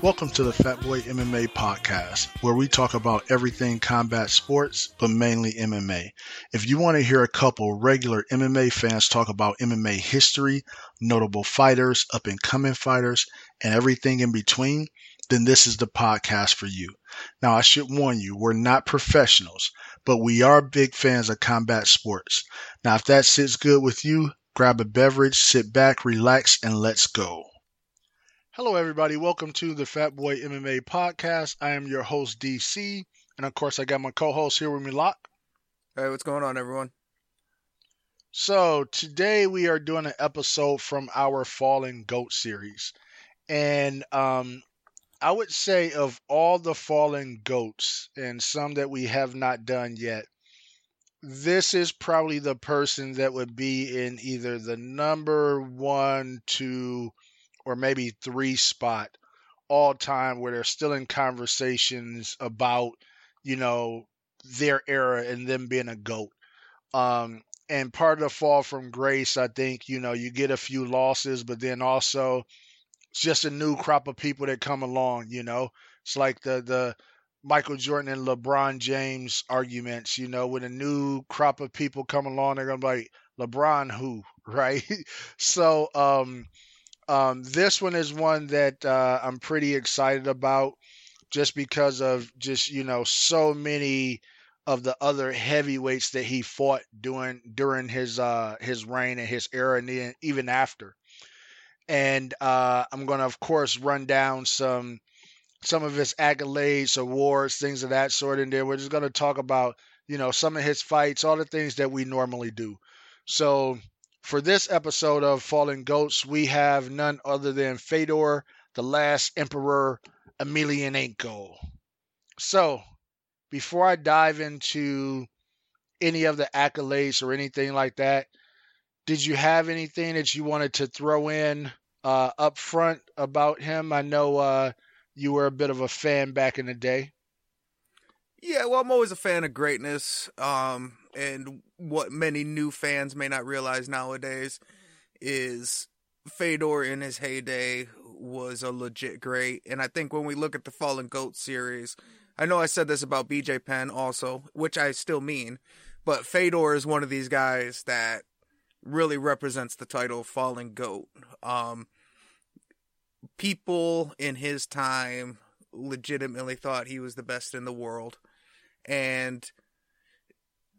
Welcome to the Fat Boy MMA podcast, where we talk about everything combat sports, but mainly MMA. If you want to hear a couple regular MMA fans talk about MMA history, notable fighters, up and coming fighters, and everything in between, then this is the podcast for you. Now, I should warn you, we're not professionals, but we are big fans of combat sports. Now, if that sits good with you, grab a beverage, sit back, relax, and let's go. Hello, everybody. Welcome to the Fat Boy MMA podcast. I am your host, DC. And of course, I got my co host here with me, Locke. Hey, what's going on, everyone? So, today we are doing an episode from our Fallen Goat series. And um, I would say, of all the Fallen Goats and some that we have not done yet, this is probably the person that would be in either the number one, two, or maybe three spot all time where they're still in conversations about, you know, their era and them being a GOAT. Um, and part of the fall from grace, I think, you know, you get a few losses, but then also it's just a new crop of people that come along, you know. It's like the the Michael Jordan and LeBron James arguments, you know, when a new crop of people come along, they're gonna be like, LeBron who, right? so um um, this one is one that uh, I'm pretty excited about just because of just, you know, so many of the other heavyweights that he fought during during his uh his reign and his era and even after. And uh, I'm going to of course run down some some of his accolades, awards, things of that sort in there. We're just going to talk about, you know, some of his fights, all the things that we normally do. So for this episode of Fallen Goats, we have none other than Fedor, the last Emperor Emelianenko. So, before I dive into any of the accolades or anything like that, did you have anything that you wanted to throw in uh, up front about him? I know uh, you were a bit of a fan back in the day. Yeah, well, I'm always a fan of greatness. Um, and what many new fans may not realize nowadays is Fedor in his heyday was a legit great. And I think when we look at the Fallen Goat series, I know I said this about BJ Penn also, which I still mean, but Fedor is one of these guys that really represents the title Fallen Goat. Um, people in his time legitimately thought he was the best in the world. And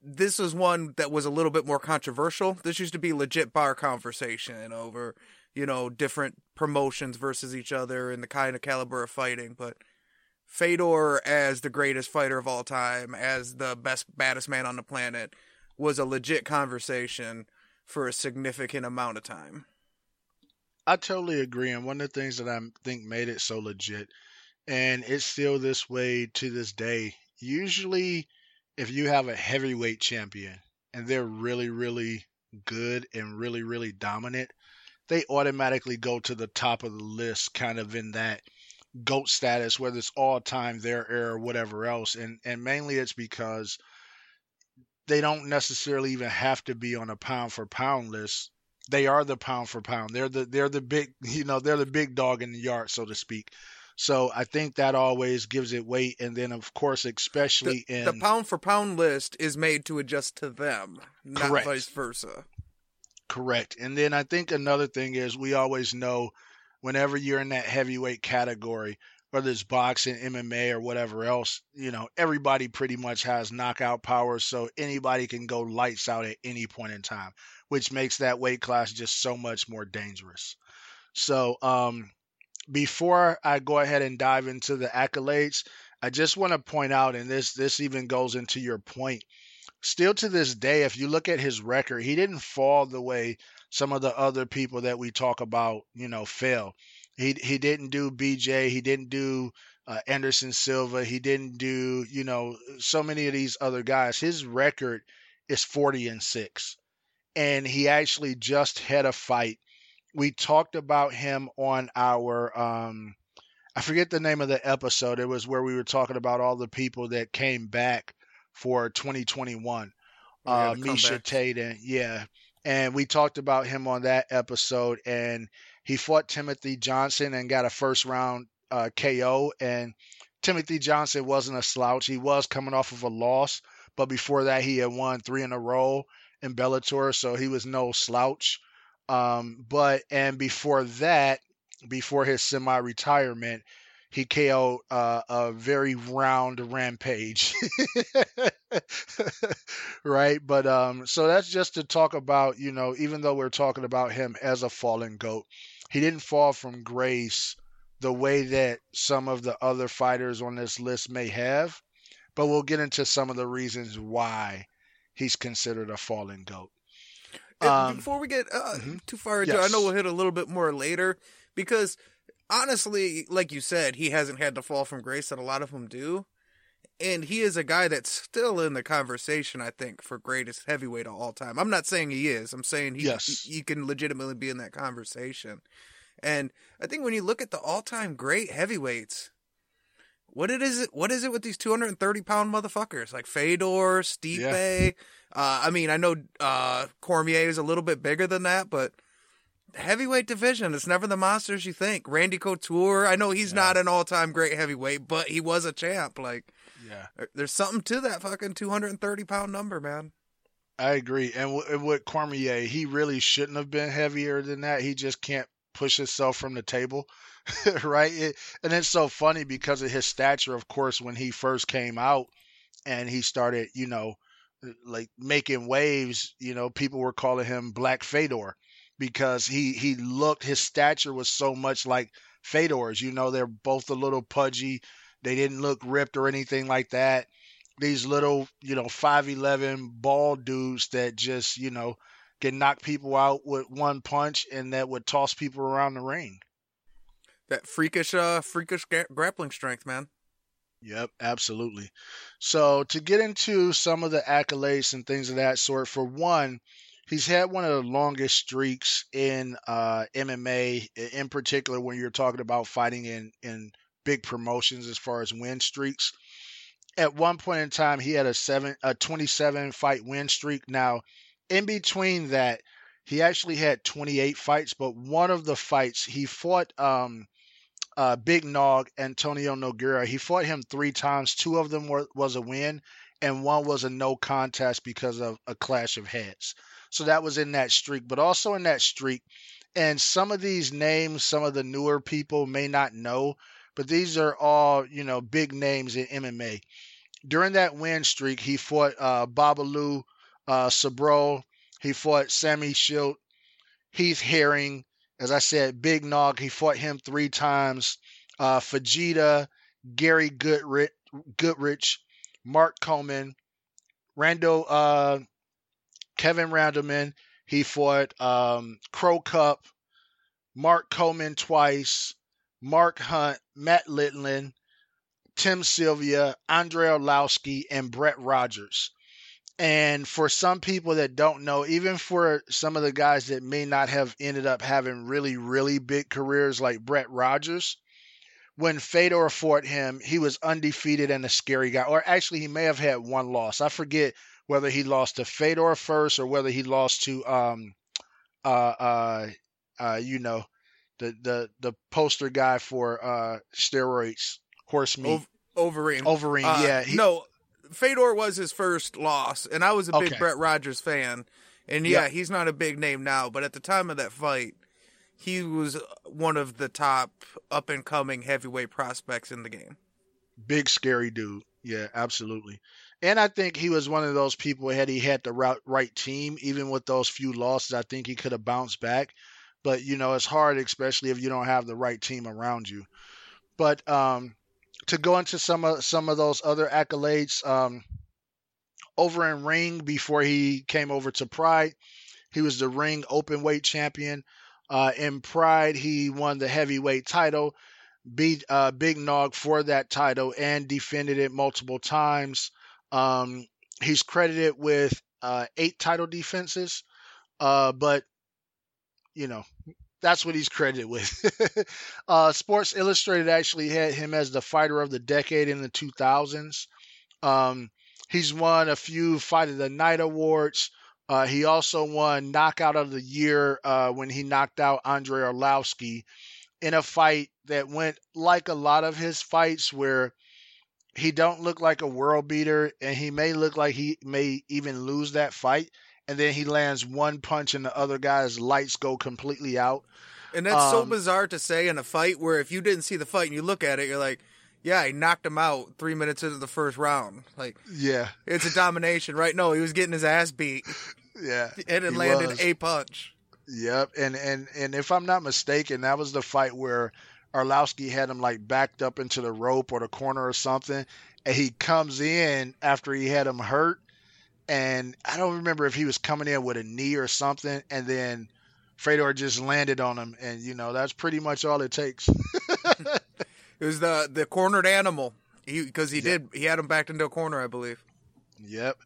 this was one that was a little bit more controversial. This used to be legit bar conversation over, you know, different promotions versus each other and the kind of caliber of fighting. But Fedor, as the greatest fighter of all time, as the best, baddest man on the planet, was a legit conversation for a significant amount of time. I totally agree. And one of the things that I think made it so legit, and it's still this way to this day, usually if you have a heavyweight champion and they're really, really good and really, really dominant, they automatically go to the top of the list, kind of in that GOAT status, whether it's all time, their era, whatever else. And and mainly it's because they don't necessarily even have to be on a pound for pound list. They are the pound for pound. They're the they're the big you know, they're the big dog in the yard, so to speak. So I think that always gives it weight. And then, of course, especially the, in the pound for pound list is made to adjust to them, not Correct. vice versa. Correct. And then I think another thing is we always know whenever you're in that heavyweight category, whether it's boxing, MMA, or whatever else, you know, everybody pretty much has knockout power. So anybody can go lights out at any point in time, which makes that weight class just so much more dangerous. So, um, before I go ahead and dive into the accolades, I just want to point out, and this this even goes into your point. Still to this day, if you look at his record, he didn't fall the way some of the other people that we talk about, you know, fell. He he didn't do BJ, he didn't do uh, Anderson Silva, he didn't do, you know, so many of these other guys. His record is 40 and 6. And he actually just had a fight we talked about him on our um I forget the name of the episode. It was where we were talking about all the people that came back for 2021. Yeah, Uh, Misha and yeah, and we talked about him on that episode, and he fought Timothy Johnson and got a first round uh, KO. And Timothy Johnson wasn't a slouch. He was coming off of a loss, but before that, he had won three in a row in Bellator, so he was no slouch. Um, but and before that, before his semi-retirement, he KO'd uh, a very round rampage. right? But um, so that's just to talk about, you know, even though we're talking about him as a fallen goat, he didn't fall from grace the way that some of the other fighters on this list may have. But we'll get into some of the reasons why he's considered a fallen goat. Um, before we get uh, mm-hmm. too far into, yes. I know we'll hit a little bit more later because honestly, like you said, he hasn't had to fall from grace that a lot of them do. And he is a guy that's still in the conversation, I think, for greatest heavyweight of all time. I'm not saying he is. I'm saying he, yes. he, he can legitimately be in that conversation. And I think when you look at the all-time great heavyweights, what it is it what is it with these 230 pound motherfuckers like Fedor, Stipe? Yeah. Uh, I mean, I know uh, Cormier is a little bit bigger than that, but heavyweight division. It's never the monsters you think. Randy Couture. I know he's yeah. not an all time great heavyweight, but he was a champ. Like, yeah, there's something to that fucking 230 pound number, man. I agree. And w- with Cormier, he really shouldn't have been heavier than that. He just can't push himself from the table, right? It, and it's so funny because of his stature. Of course, when he first came out and he started, you know, uh, like making waves, you know, people were calling him Black Fedor because he he looked his stature was so much like Fedor's. You know, they're both a little pudgy. They didn't look ripped or anything like that. These little, you know, five eleven bald dudes that just, you know, can knock people out with one punch and that would toss people around the ring. That freakish, uh, freakish gra- grappling strength, man. Yep, absolutely. So to get into some of the accolades and things of that sort, for one, he's had one of the longest streaks in uh, MMA, in particular when you're talking about fighting in in big promotions as far as win streaks. At one point in time, he had a seven a 27 fight win streak. Now, in between that, he actually had 28 fights, but one of the fights he fought um, uh, Big Nog Antonio Nogueira. He fought him three times. Two of them were, was a win, and one was a no contest because of a clash of heads. So that was in that streak, but also in that streak. And some of these names, some of the newer people may not know, but these are all, you know, big names in MMA. During that win streak, he fought uh, Babalu uh, Sobral. He fought Semmy Schilt, Heath Herring. As I said, Big Nog. He fought him three times. Uh, Fujita, Gary Goodridge, Goodridge Mark Coleman, Rando uh, Kevin Randleman. He fought um, Cro Cop, Mark Coleman twice, Mark Hunt, Matt Lindland, Tim Sylvia, Andre Arlovski, and Brett Rogers. And for some people that don't know, even for some of the guys that may not have ended up having really, really big careers like Brett Rogers, when Fedor fought him, he was undefeated and a scary guy. Or actually, he may have had one loss. I forget whether he lost to Fedor first or whether he lost to um uh uh uh you know the the the poster guy for uh steroids horse meat Overeem Overeem uh, yeah he, no Fedor was his first loss and I was a big okay. Brett Rogers fan and yeah yep. he's not a big name now but at the time of that fight he was one of the top up and coming heavyweight prospects in the game big scary dude yeah absolutely and I think he was one of those people had he had the right, right team, even with those few losses, I think he could have bounced back. But you know, it's hard, especially if you don't have the right team around you. But um, to go into some of some of those other accolades, um, over in ring before he came over to Pride, he was the ring open weight champion. Uh, in Pride, he won the heavyweight title, beat uh, Big Nog for that title, and defended it multiple times. Um, he's credited with uh, eight title defenses, uh, but you know that's what he's credited with. uh, Sports Illustrated actually had him as the fighter of the decade in the 2000s. Um, he's won a few Fight of the Night awards. Uh, he also won knockout of the year uh, when he knocked out Andre Arlovski in a fight that went like a lot of his fights where he don't look like a world beater and he may look like he may even lose that fight and then he lands one punch and the other guy's lights go completely out And that's so Um, bizarre to say in a fight where if you didn't see the fight and you look at it, you're like, yeah, he knocked him out three minutes into the first round. Like, yeah it's a domination, right? No, he was getting his ass beat yeah and it landed was. a punch. Yep, and and and if I'm not mistaken, that was the fight where Arlovski had him like backed up into the rope or the corner or something, and he comes in after he had him hurt, and I don't remember if he was coming in with a knee or something, and then Fedor just landed on him, and you know that's pretty much all it takes. It was the the cornered animal. He because he Yeah. did he had him backed into a corner, I believe. Yep.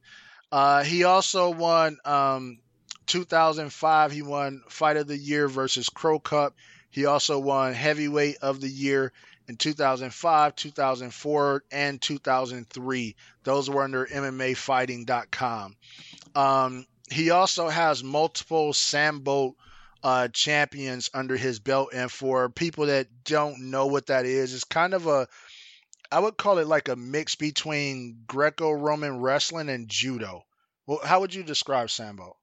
Uh, he also won um, 2005. He won Fight of the Year versus Cro Cop. He also won Heavyweight of the Year in 2005, 2004, and 2003. Those were under MMAfighting.com. Um, he also has multiple Sambo uh, champions under his belt. And for people that don't know what that is, it's kind of a I would call it like a mix between Greco-Roman wrestling and judo. Well, how would you describe sambo?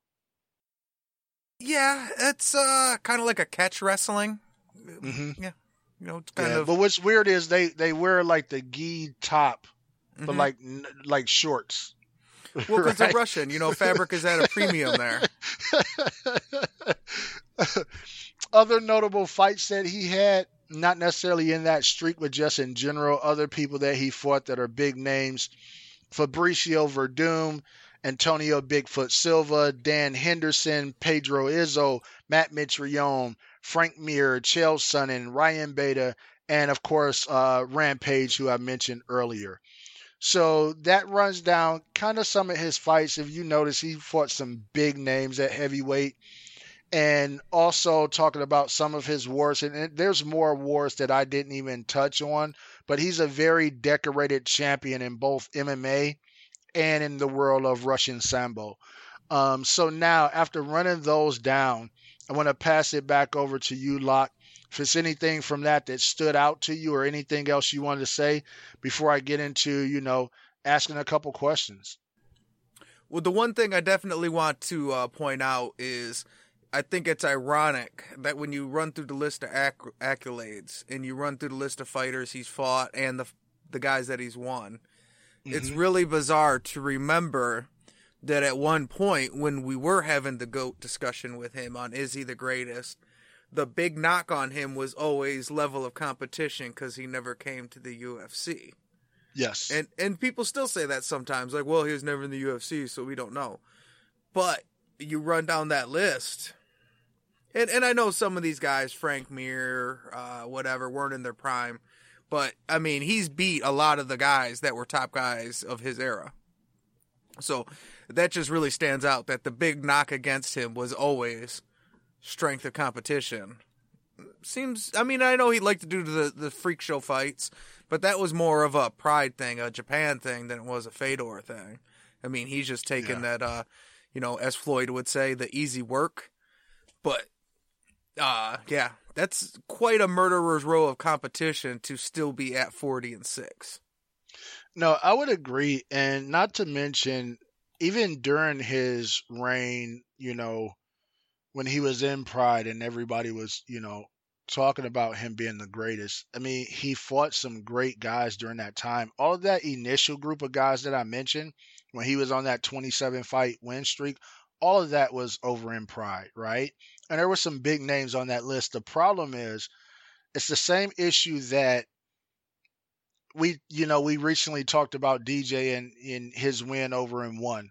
Yeah, it's uh kind of like a catch wrestling. Mm-hmm. You know, it's kind Yeah, of but what's weird is they they wear like the gi top, but Mhm. like n- like shorts. well, because they're? Russian. You know, fabric is at a premium there. other notable fights that he had, not necessarily in that streak, but just in general, other people that he fought that are big names Fabricio Werdum, Antonio Bigfoot Silva, Dan Henderson, Pedro Rizzo, Matt Mitrione, Frank Mir, Chael Sonnen, Ryan Bader, and of course, uh, Rampage, who I mentioned earlier. So that runs down kind of some of his fights. If you notice, he fought some big names at heavyweight and also talking about some of his wars. And there's more wars that I didn't even touch on, but he's a very decorated champion in both MMA and in the world of Russian Sambo. Um, so now, after running those down, I want to pass it back over to you, Locke. If it's anything from that that stood out to you or anything else you wanted to say before I get into, you know, asking a couple questions. Well, the one thing I definitely want to uh, point out is I think it's ironic that when you run through the list of acc- accolades and you run through the list of fighters he's fought and the the guys that he's won, it's Mhm. really bizarre to remember that at one point when we were having the goat discussion with him on is he the greatest, the big knock on him was always level of competition because he never came to the UFC. Yes. And and people still say that sometimes, like, well, he was never in the UFC, so we don't know. But you run down that list, and and I know some of these guys, Frank Mir, uh, whatever, weren't in their prime, but I mean, he's beat a lot of the guys that were top guys of his era. So that just really stands out that the big knock against him was always strength of competition. Seems, I mean, I know he'd like to do the the freak show fights, but that was more of a pride thing, a Japan thing, than it was a Fedor thing. I mean, he's just taking Yeah. that, uh, you know, as Floyd would say, the easy work. But, uh, yeah, that's quite a murderer's row of competition to still be at 40 and 6. No, I would agree. And not to mention, even during his reign, you know, when he was in Pride and everybody was, you know, talking about him being the greatest, I mean, he fought some great guys during that time. All that initial group of guys that I mentioned when he was on that 27 fight win streak, all of that was over in Pride, right? And there were some big names on that list. The problem is, it's the same issue that we you know we recently talked about DJ and in his win over in one,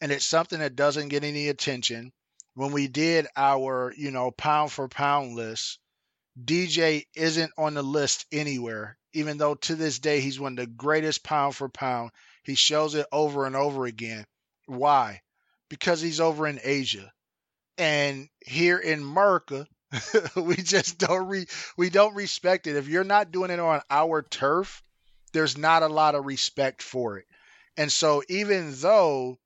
and it's something that doesn't get any attention. When we did our you know pound for pound list, DJ isn't on the list anywhere, even though to this day he's one of the greatest pound for pound. He shows it over and over again. Why? Because he's over in Asia, and here in America, we just don't re we don't respect it. If you're not doing it on our turf, there's not a lot of respect for it. And so even though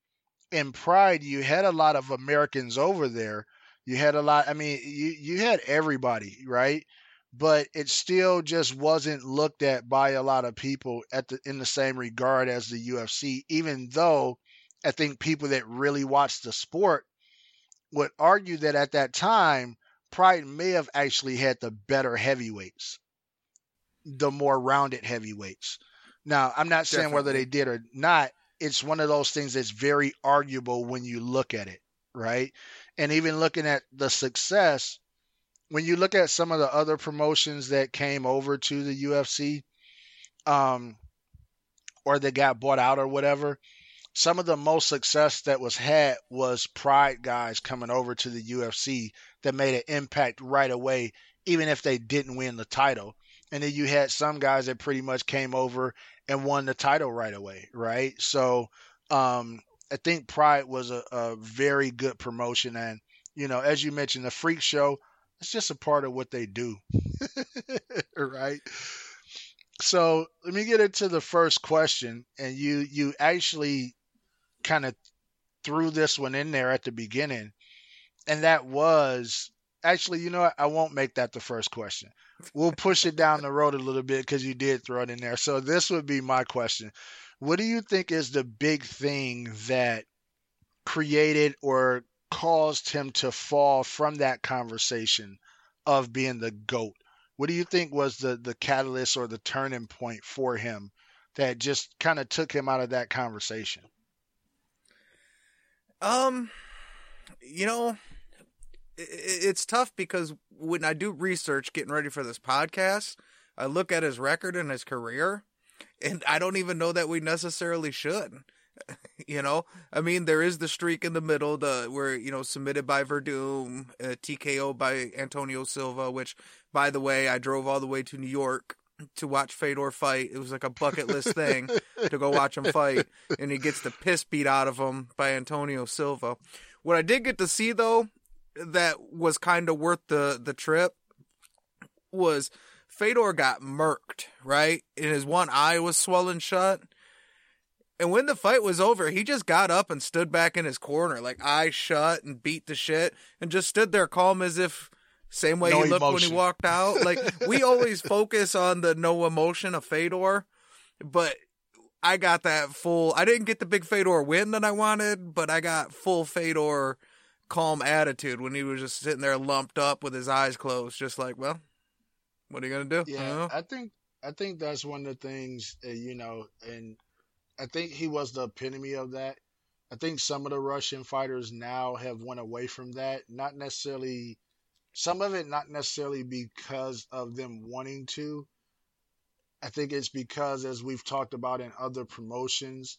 in Pride, you had a lot of Americans over there. You had a lot. I mean, you you had everybody, right? But it still just wasn't looked at by a lot of people at the in the same regard as the UFC. Even though I think people that really watch the sport would argue that at that time, Pride may have actually had the better heavyweights, the more rounded heavyweights. Now, I'm not saying whether they did or not. It's one of those things that's very arguable when you look at it, right? And even looking at the success, when you look at some of the other promotions that came over to the UFC, um, or that got bought out or whatever, some of the most success that was had was Pride guys coming over to the UFC that made an impact right away, even if they didn't win the title. And then you had some guys that pretty much came over and won the title right away, right? So um, I think Pride was a, a very good promotion. And, you know, as you mentioned, the Freak Show, it's just a part of what they do, right? So let me get into the first question, and you you actually kind of threw this one in there at the beginning, and that was actually, you know what? I won't make that the first question. We'll push it down the road a little bit because you did throw it in there. So this would be my question. What do you think is the big thing that created or caused him to fall from that conversation of being the GOAT? What do you think was the, the catalyst or the turning point for him that just kind of took him out of that conversation? Um, you know, it's tough because when I do research getting ready for this podcast, I look at his record and his career, and I don't even know that we necessarily should. You know, I mean, there is the streak in the middle, the where you know submitted by Werdum, uh, TKO by Antonio Silva. Which, by the way, I drove all the way to New York to watch Fedor fight. It was like a bucket list thing to go watch him fight, and he gets the piss beat out of him by Antonio Silva. What I did get to see though, that was kind of worth the the trip, was Fedor got murked right, and his one eye was swollen shut. And when the fight was over, he just got up and stood back in his corner, like eyes shut and beat the shit, and just stood there calm as if same way no he looked emotion. when he walked out. Like we always focus on the no emotion of Fedor, but I got that full. I didn't get the big Fedor win that I wanted, but I got full Fedor calm attitude when he was just sitting there lumped up with his eyes closed, just like, well, what are you gonna do? Yeah, I think I think that's one of the things, uh, you know, and I think he was the epitome of that. I think some of the Russian fighters now have went away from that, not necessarily some of it not necessarily because of them wanting to. I think it's because, as we've talked about in other promotions,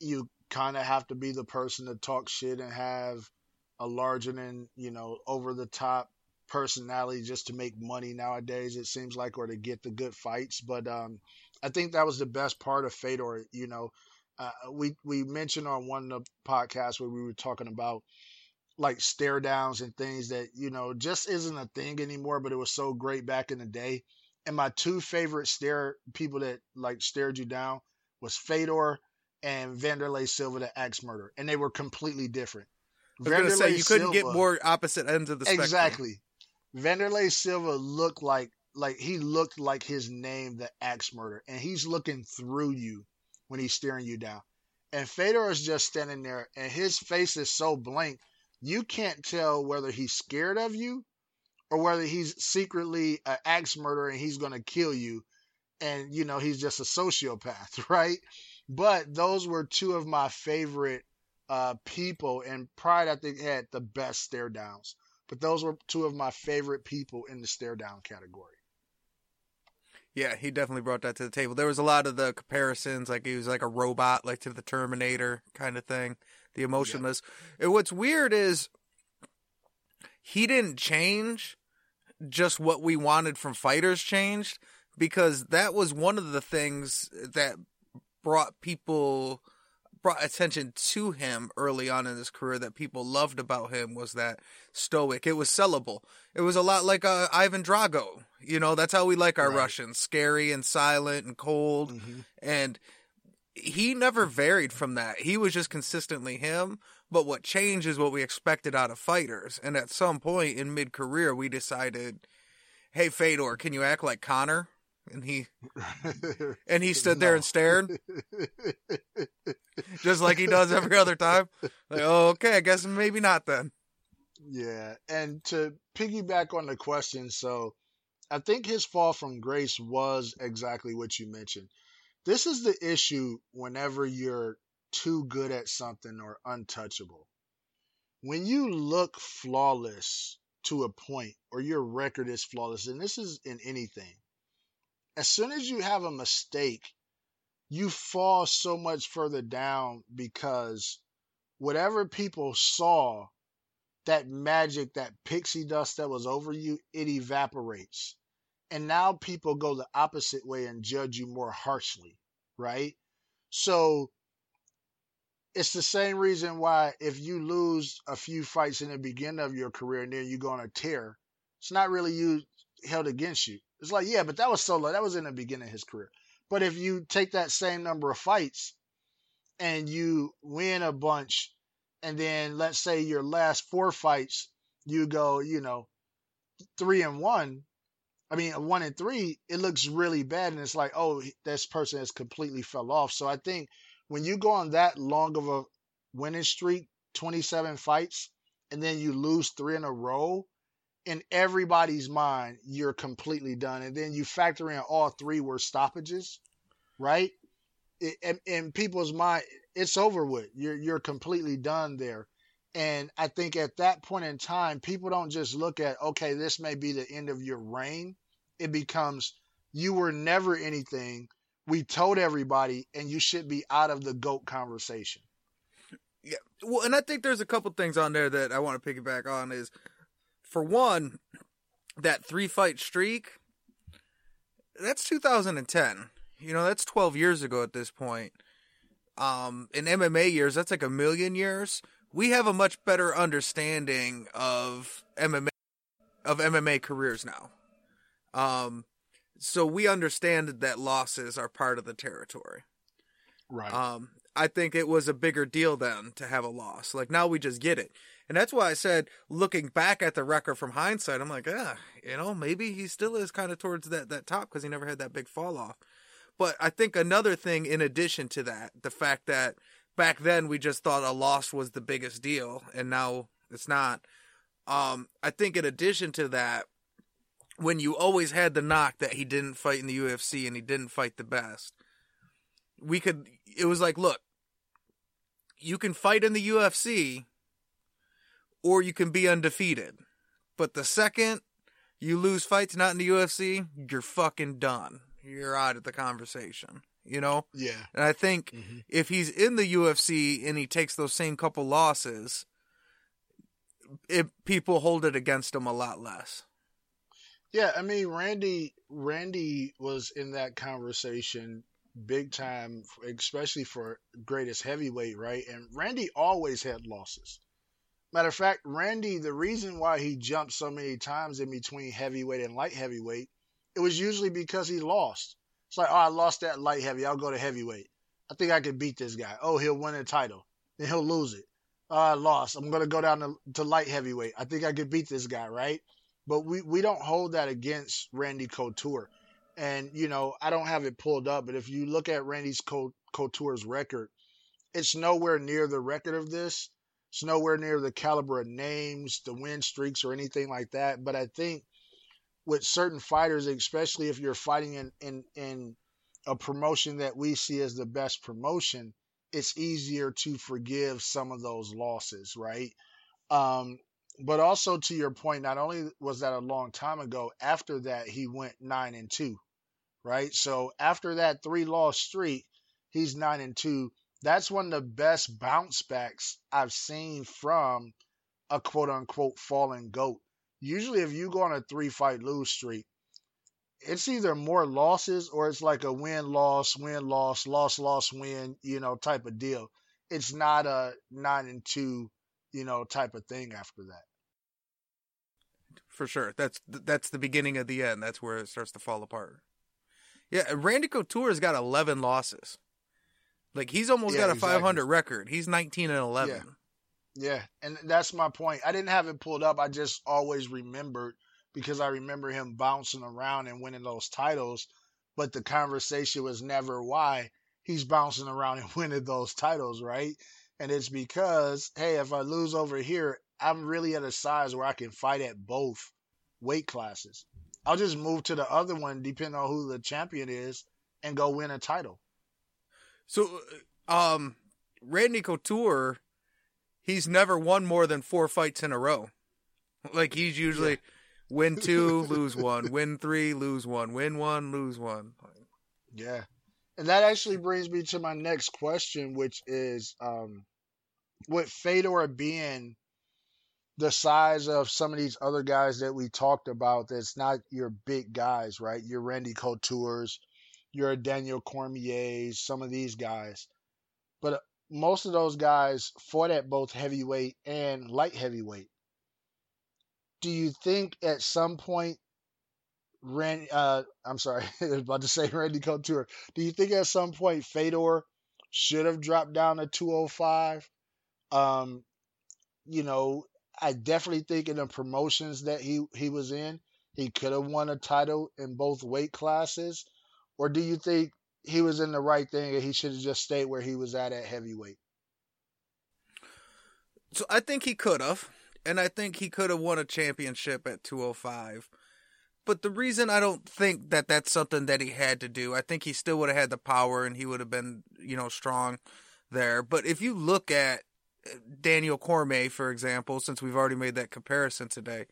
you kind of have to be the person to talk shit and have a larger than, you know, over the top personality just to make money nowadays, it seems like, or to get the good fights. But um, I think that was the best part of Fedor. You know, uh, we, we mentioned on one of the podcasts where we were talking about like stare downs and things that you know just isn't a thing anymore but it was so great back in the day and my two favorite stare people that like stared you down was Fedor and Vanderlei Silva the axe murder and they were completely different I was gonna say you couldn't get more opposite ends of the spectrum. Exactly. Vanderlei Silva looked like like he looked like his name, the axe murder, and he's looking through you when he's staring you down. And Fedor is just standing there, and his face is so blank you can't tell whether he's scared of you or whether he's secretly an axe murderer and he's going to kill you and you know he's just a sociopath right but those were two of my favorite uh, people and pride i think had the best stare downs but those were two of my favorite people in the stare down category yeah, he definitely brought that to the table. There was a lot of the comparisons, like he was like a robot, like to the Terminator kind of thing the emotionless. Yeah. And what's weird is he didn't change just what we wanted from fighters changed because that was one of the things that brought people brought attention to him early on in his career that people loved about him was that stoic. It was sellable. It was a lot like uh, Ivan Drago. You know, that's how we like our right. Russians: scary and silent and cold. Mm-hmm. And he never varied from that. He was just consistently him. But what changed is what we expected out of fighters. And at some point in mid career, we decided, hey, Fedor, can you act like Conor? And he and he stood there and stared, just like he does every other time. Like, oh, okay, I guess maybe not then. Yeah, and to piggyback on the question, so I think his fall from grace was exactly what you mentioned. This is the issue whenever you're too good at something or untouchable. When you look flawless to a point, or your record is flawless, and this is in anything, as soon as you have a mistake, you fall so much further down because whatever people saw, that magic, that pixie dust that was over you, it evaporates. And now people go the opposite way and judge you more harshly, right? So it's the same reason why if you lose a few fights in the beginning of your career and then you go on a tear, it's not really you held against you. It's like, yeah, but that was solo. That was in the beginning of his career. But if you take that same number of fights and you win a bunch, and then let's say your last four fights, you go, you know, three and one. I mean, one and three, it looks really bad. And it's like, oh, this person has completely fell off. So I think when you go on that long of a winning streak, 27 fights, and then you lose three in a row, in everybody's mind, you're completely done. And then you factor in all three were stoppages, right? It, in, in people's mind, it's over with. You're you're completely done there. And I think at that point in time, people don't just look at, okay, this may be the end of your reign. It becomes you were never anything we told everybody, and you should be out of the GOAT conversation. Yeah. Well, and I think there's a couple things on there that I want to piggyback on is for one, that three fight streak, that's 2010. You know, that's 12 years ago at this point. Um, in MMA years, that's like a million years. We have a much better understanding of MMA of MMA careers now. Um, so we understand that losses are part of the territory. Right. Um, I think it was a bigger deal then to have a loss. Like now we just get it. And that's why I said, looking back at the record from hindsight, I'm like, ah, you know, maybe he still is kind of towards that, that top because he never had that big fall off. But I think another thing in addition to that, the fact that back then we just thought a loss was the biggest deal and now it's not. Um, I think in addition to that, when you always had the knock that he didn't fight in the UFC and he didn't fight the best, we could. It was like, look, you can fight in the UFC, or you can be undefeated. But the second you lose fights not in the UFC, you're fucking done. You're out of the conversation. You know? Yeah. And I think mm-hmm. if he's in the UFC and he takes those same couple losses, it, people hold it against him a lot less. Yeah, I mean Randy Randy was in that conversation big time, especially for greatest heavyweight, right? And Randy always had losses. Matter of fact, Randy, the reason why he jumped so many times in between heavyweight and light heavyweight, it was usually because he lost. It's like, oh, I lost that light heavy. I'll go to heavyweight. I think I can beat this guy. Oh, he'll win a title. Then he'll lose it. Oh, I lost. I'm going to go down to, to light heavyweight. I think I can beat this guy, right? But we, we don't hold that against Randy Couture. And, you know, I don't have it pulled up, but if you look at Randy's Couture's record, it's nowhere near the record of this. It's nowhere near the caliber of names, the win streaks, or anything like that. But I think with certain fighters, especially if you're fighting in, in, in a promotion that we see as the best promotion, it's easier to forgive some of those losses, right? Um, but also to your point, not only was that a long time ago, after that he went nine and two, right? So after that three loss streak, he's nine and two. That's one of the best bounce backs I've seen from a quote unquote fallen goat. Usually, if you go on a three fight lose streak, it's either more losses or it's like a win loss, win loss, loss loss win, you know, type of deal. It's not a nine and two, you know, type of thing after that for sure. That's that's the beginning of the end. That's where it starts to fall apart. Yeah, Randy Couture has got 11 losses. Like he's almost Yeah, got a exactly. 500 record. He's 19 and 11. Yeah, and that's my point. I didn't have it pulled up. I just always remembered because I remember him bouncing around and winning those titles. But the conversation was never why he's bouncing around and winning those titles, right? And it's because, hey, if I lose over here, I'm really at a size where I can fight at both weight classes. I'll just move to the other one, depending on who the champion is, and go win a title. So, uh, um, Randy Couture, he's never won more than four fights in a row. Like he's usually win two, lose one, win three, lose one, win one, lose one. Yeah. And that actually brings me to my next question, which is um, with Fedor being the size of some of these other guys that we talked about, that's not your big guys, right? Your Randy Couture's, your Daniel Cormier's, some of these guys. But uh, most of those guys fought at both heavyweight and light heavyweight. Do you think at some point Randy, uh, I'm sorry, I was about to say Randy Couture. Do you think at some point Fedor should have dropped down to 205? Um, you know, I definitely think in the promotions that he he was in, he could have won a title in both weight classes. Or do you think he was in the right thing and he should have just stayed where he was at at heavyweight? So I think he could have, and I think he could have won a championship at 205. But the reason I don't think that that's something that he had to do, I think he still would have had the power and he would have been, you know, strong there. But if you look at Daniel Cormier, for example, since we've already made that comparison today,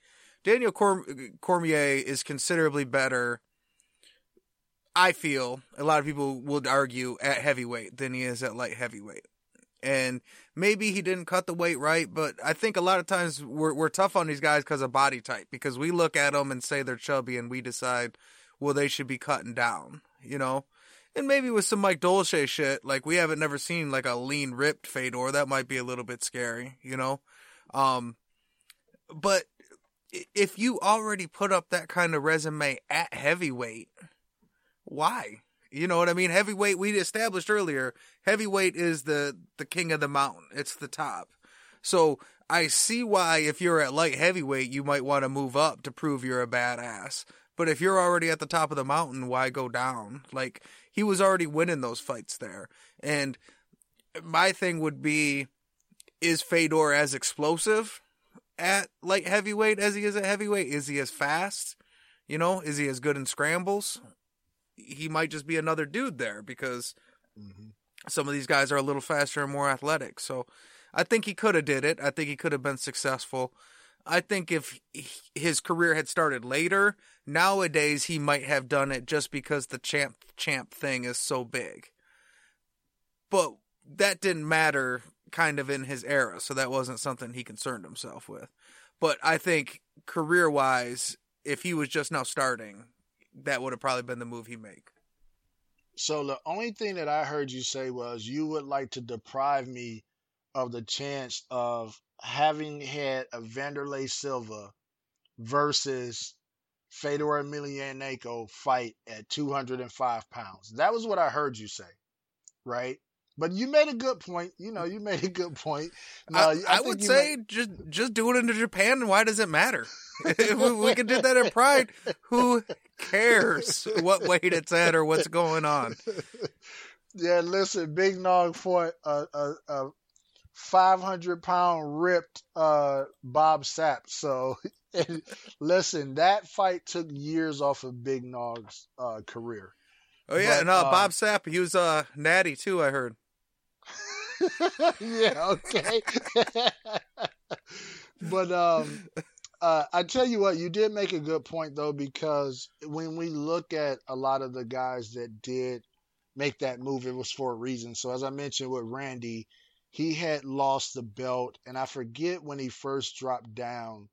Daniel Corm- Cormier is considerably better. I feel a lot of people would argue at heavyweight than he is at light heavyweight. And maybe he didn't cut the weight right, but I think a lot of times we're we're tough on these guys because of body type. Because we look at them and say they're chubby, and we decide, well, they should be cutting down, you know. And maybe with some Mike Dolce shit, like we haven't never seen like a lean, ripped Fedor. That might be a little bit scary, you know. Um, but if you already put up that kind of resume at heavyweight, why? You know what I mean? Heavyweight, we established earlier, heavyweight is the the king of the mountain. It's the top. So I see why if you're at light heavyweight, you might want to move up to prove you're a badass. But if you're already at the top of the mountain, why go down? Like he was already winning those fights there. And my thing would be is Fedor as explosive at light heavyweight as he is at heavyweight? Is he as fast? You know, is he as good in scrambles? He might just be another dude there because Mm-hmm. some of these guys are a little faster and more athletic. So I think he could have did it. I think he could have been successful. I think if his career had started later, nowadays he might have done it just because the champ champ thing is so big. But that didn't matter kind of in his era, so that wasn't something he concerned himself with. But I think career wise, if he was just now starting, that would have probably been the move he make. So the only thing that I heard you say was you would like to deprive me of the chance of having had a Vanderlei Silva versus Fedor Emelianenko fight at 205 pounds. That was what I heard you say, right? But you made a good point. You know, you made a good point. No, I, I think would say just just do it into Japan, and why does it matter? we, we could do that in Pride, who cares what weight it's at or what's going on? Yeah, listen, Big Nog fought a, uh, a, uh, a 500 pound ripped uh, Bob Sapp. So, listen, that fight took years off of Big Nog's uh, career. Oh yeah, But, and uh, Bob Sapp, he was uh, natty too. I heard. yeah, okay. but um, uh, I tell you what, you did make a good point though, because when we look at a lot of the guys that did make that move, it was for a reason. So as I mentioned with Randy, he had lost the belt, and I forget when he first dropped down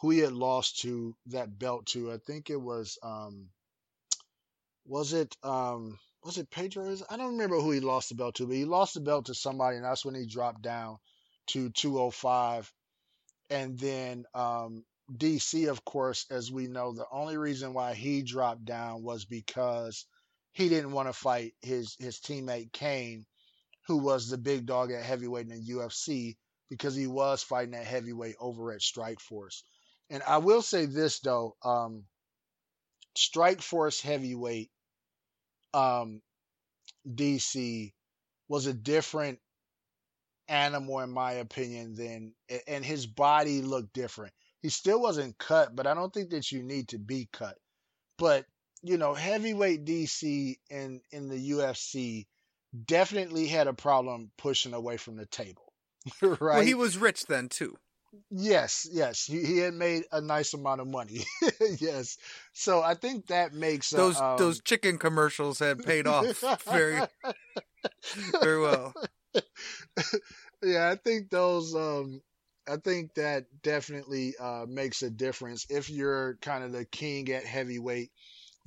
who he had lost to that belt to. I think it was um, was it um was it Pedro? I don't remember who he lost the belt to, but he lost the belt to somebody, and that's when he dropped down to 205. And then um, DC, of course, as we know, the only reason why he dropped down was because he didn't want to fight his his teammate Cain who was the big dog at heavyweight in the UFC because he was fighting at heavyweight over at Strikeforce. And I will say this though, um, Strikeforce heavyweight, um, DC was a different animal in my opinion than, and his body looked different. He still wasn't cut, but I don't think that you need to be cut. But you know, heavyweight DC in in the UFC definitely had a problem pushing away from the table. right? Well, he was rich then too. Yes, yes, he, he had made a nice amount of money. yes, so I think that makes those um... those chicken commercials had paid off very very well. yeah, I think those. Um, I think that definitely uh, makes a difference if you're kind of the king at heavyweight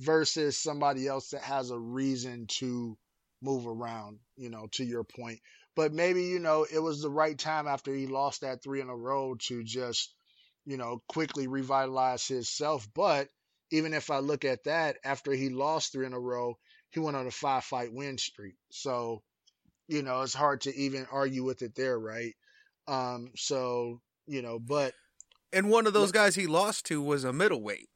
versus somebody else that has a reason to move around. You know, to your point, but maybe you know it was the right time after he lost that three in a row to just you know quickly revitalize himself. But even if I look at that, after he lost three in a row, he went on a five fight win streak. So you know, it's hard to even argue with it there, right? Um, so, you know, but and one of those guys he lost to was a middleweight.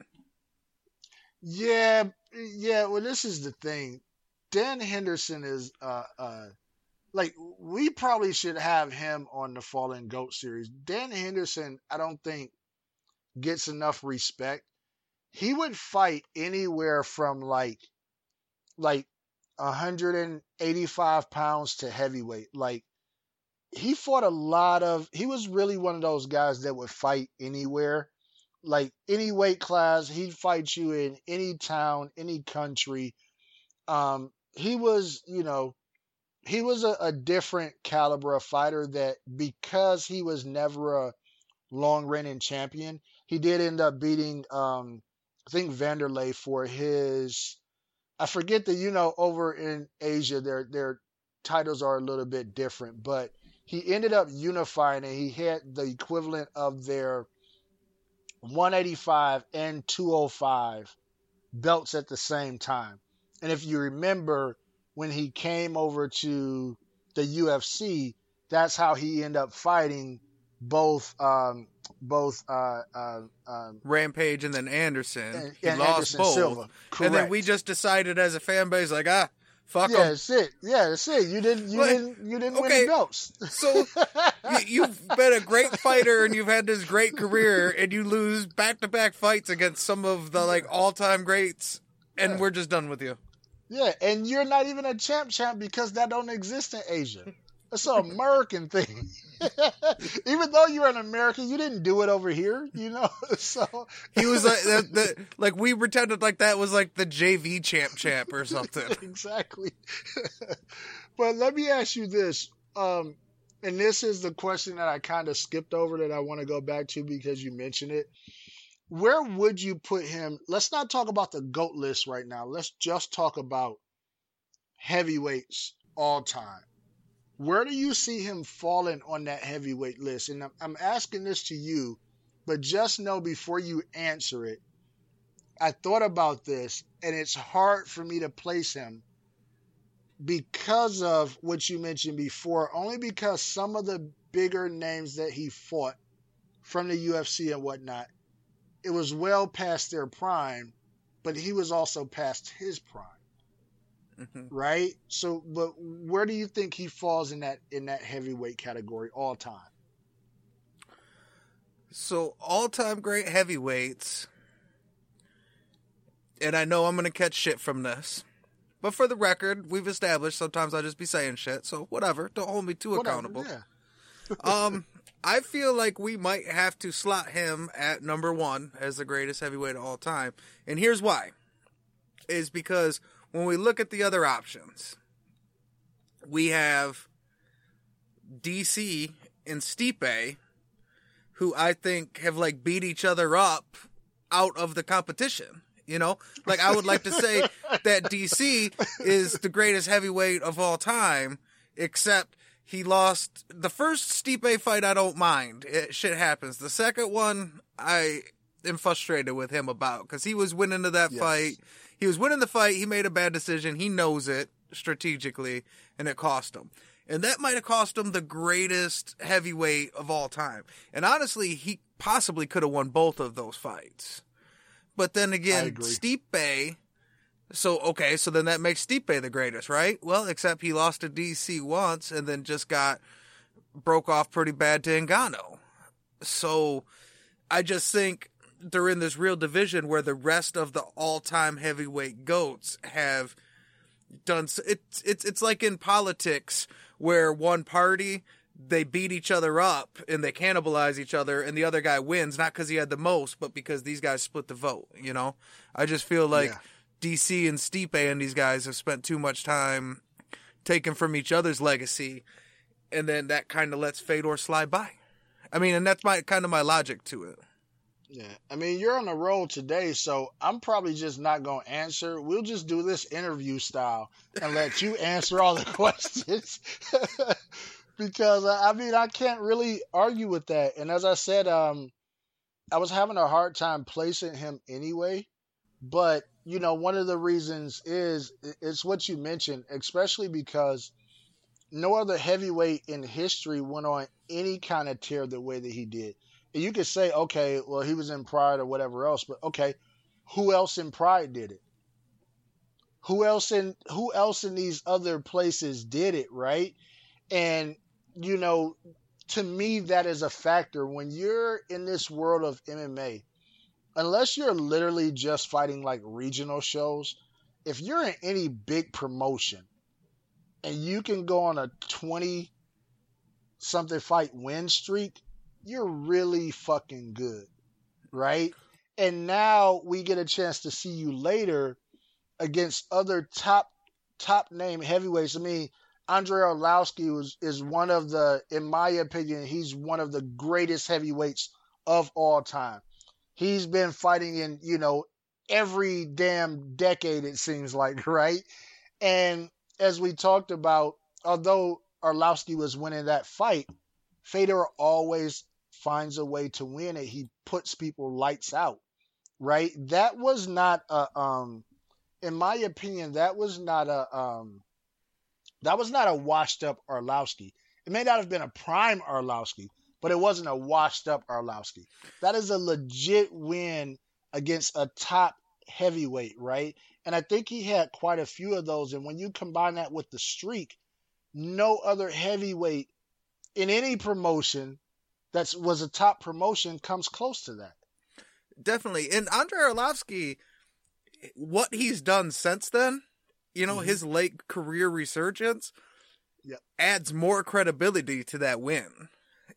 Yeah, yeah, well this is the thing. Dan Henderson is uh uh like we probably should have him on the Fallen Goat series. Dan Henderson, I don't think gets enough respect. He would fight anywhere from like like 185 pounds to heavyweight. Like he fought a lot of. He was really one of those guys that would fight anywhere, like any weight class. He'd fight you in any town, any country. Um, he was, you know, he was a, a different caliber of fighter that because he was never a long reigning champion, he did end up beating um I think Vanderlei for his I forget that you know over in Asia their their titles are a little bit different, but he ended up unifying and he had the equivalent of their 185 and 205 belts at the same time. And if you remember when he came over to the UFC, that's how he ended up fighting both um, both uh, uh, um, Rampage and then Anderson. And, he and lost Anderson both, Silva. and then we just decided as a fan base, like ah, fuck yeah, that's it. Yeah, that's it. You didn't, you didn't, you didn't okay, win the belts. so you, have been a great fighter and you've had this great career, and you lose back to back fights against some of the like all time greats, and yeah. we're just done with you. Yeah, and you're not even a champ champ because that don't exist in Asia. It's an American thing. Even though you're an American, you didn't do it over here, you know. So he was like, the, the, like we pretended like that was like the JV champ champ or something. exactly. but let me ask you this, um, and this is the question that I kind of skipped over that I want to go back to because you mentioned it. Where would you put him? Let's not talk about the goat list right now. Let's just talk about heavyweights all time where do you see him falling on that heavyweight list? And I'm, asking this to you, but just know before you answer it, I thought about this, and it's hard for me to place him because of what you mentioned before, only because some of the bigger names that he fought from the UFC and whatnot, it was well past their prime, but he was also past his prime mm-hmm. right? So, but where do you think he falls in that in that heavyweight category all time? So, all time great heavyweights, and I know I'm going to catch shit from this. But for the record, we've established sometimes I just be saying shit, so whatever. Don't hold me too whatever, accountable. Yeah. um, I feel like we might have to slot him at number one as the greatest heavyweight of all time, and here's why: is because when we look at the other options, we have DC and Stipe, who I think have like beat each other up out of the competition. You know, like I would like to say that DC is the greatest heavyweight of all time, except he lost the first Stipe fight. I don't mind. It, shit happens. The second one, I am frustrated with him about because he was winning to that yes. fight he was winning the fight. He made a bad decision. He knows it strategically, and it cost him. And that might have cost him the greatest heavyweight of all time. And honestly, he possibly could have won both of those fights. But then again, Stipe. So okay, so then that makes Stipe the greatest, right? Well, except he lost to DC once and then just got broke off pretty bad to Ngannou. So I just think they're in this real division where the rest of the all-time heavyweight goats have done. It's it's it's like in politics where one party they beat each other up and they cannibalize each other and the other guy wins not because he had the most but because these guys split the vote you know i just feel like yeah. Dc and stipe and these guys have spent too much time taking from each other's legacy and then that kind of lets fedor slide by i mean and that's my kind of my logic to it yeah, I mean you're on the road today, so I'm probably just not gonna answer. We'll just do this interview style and let you answer all the questions. because I mean I can't really argue with that. And as I said, um, I was having a hard time placing him anyway. But you know, one of the reasons is it's what you mentioned, especially because no other heavyweight in history went on any kind of tear the way that he did And you could say, okay, well, he was in Pride or whatever else, but okay, who else in Pride did it? Who else in who else in these other places did it, right? And you know, to me, that is a factor when you're in this world of MMA. Unless you're literally just fighting like regional shows, if you're in any big promotion and you can go on a 20 something fight win streak, you're really fucking good, right? And now we get a chance to see you later against other top top name heavyweights. I mean, Andrei Arlovski was is one of the, in my opinion, he's one of the greatest heavyweights of all time. He's been fighting in, you know, every damn decade it seems like, right? And as we talked about, although Arlovski was winning that fight, Fedor always finds a way to win it. He puts people lights out, right? That was not a, um, in my opinion, that was not a, um, that was not a washed up Arlovski. It may not have been a prime Arlovski, but it wasn't a washed up Arlovski. That is a legit win against a top heavyweight, right? And I think he had quite a few of those. And when you combine that with the streak, no other heavyweight in any promotion that was a top promotion comes close to that. Definitely. And Andre Arlovski, what he's done since then, you know, mm-hmm. his late career resurgence yep. adds more credibility to that win.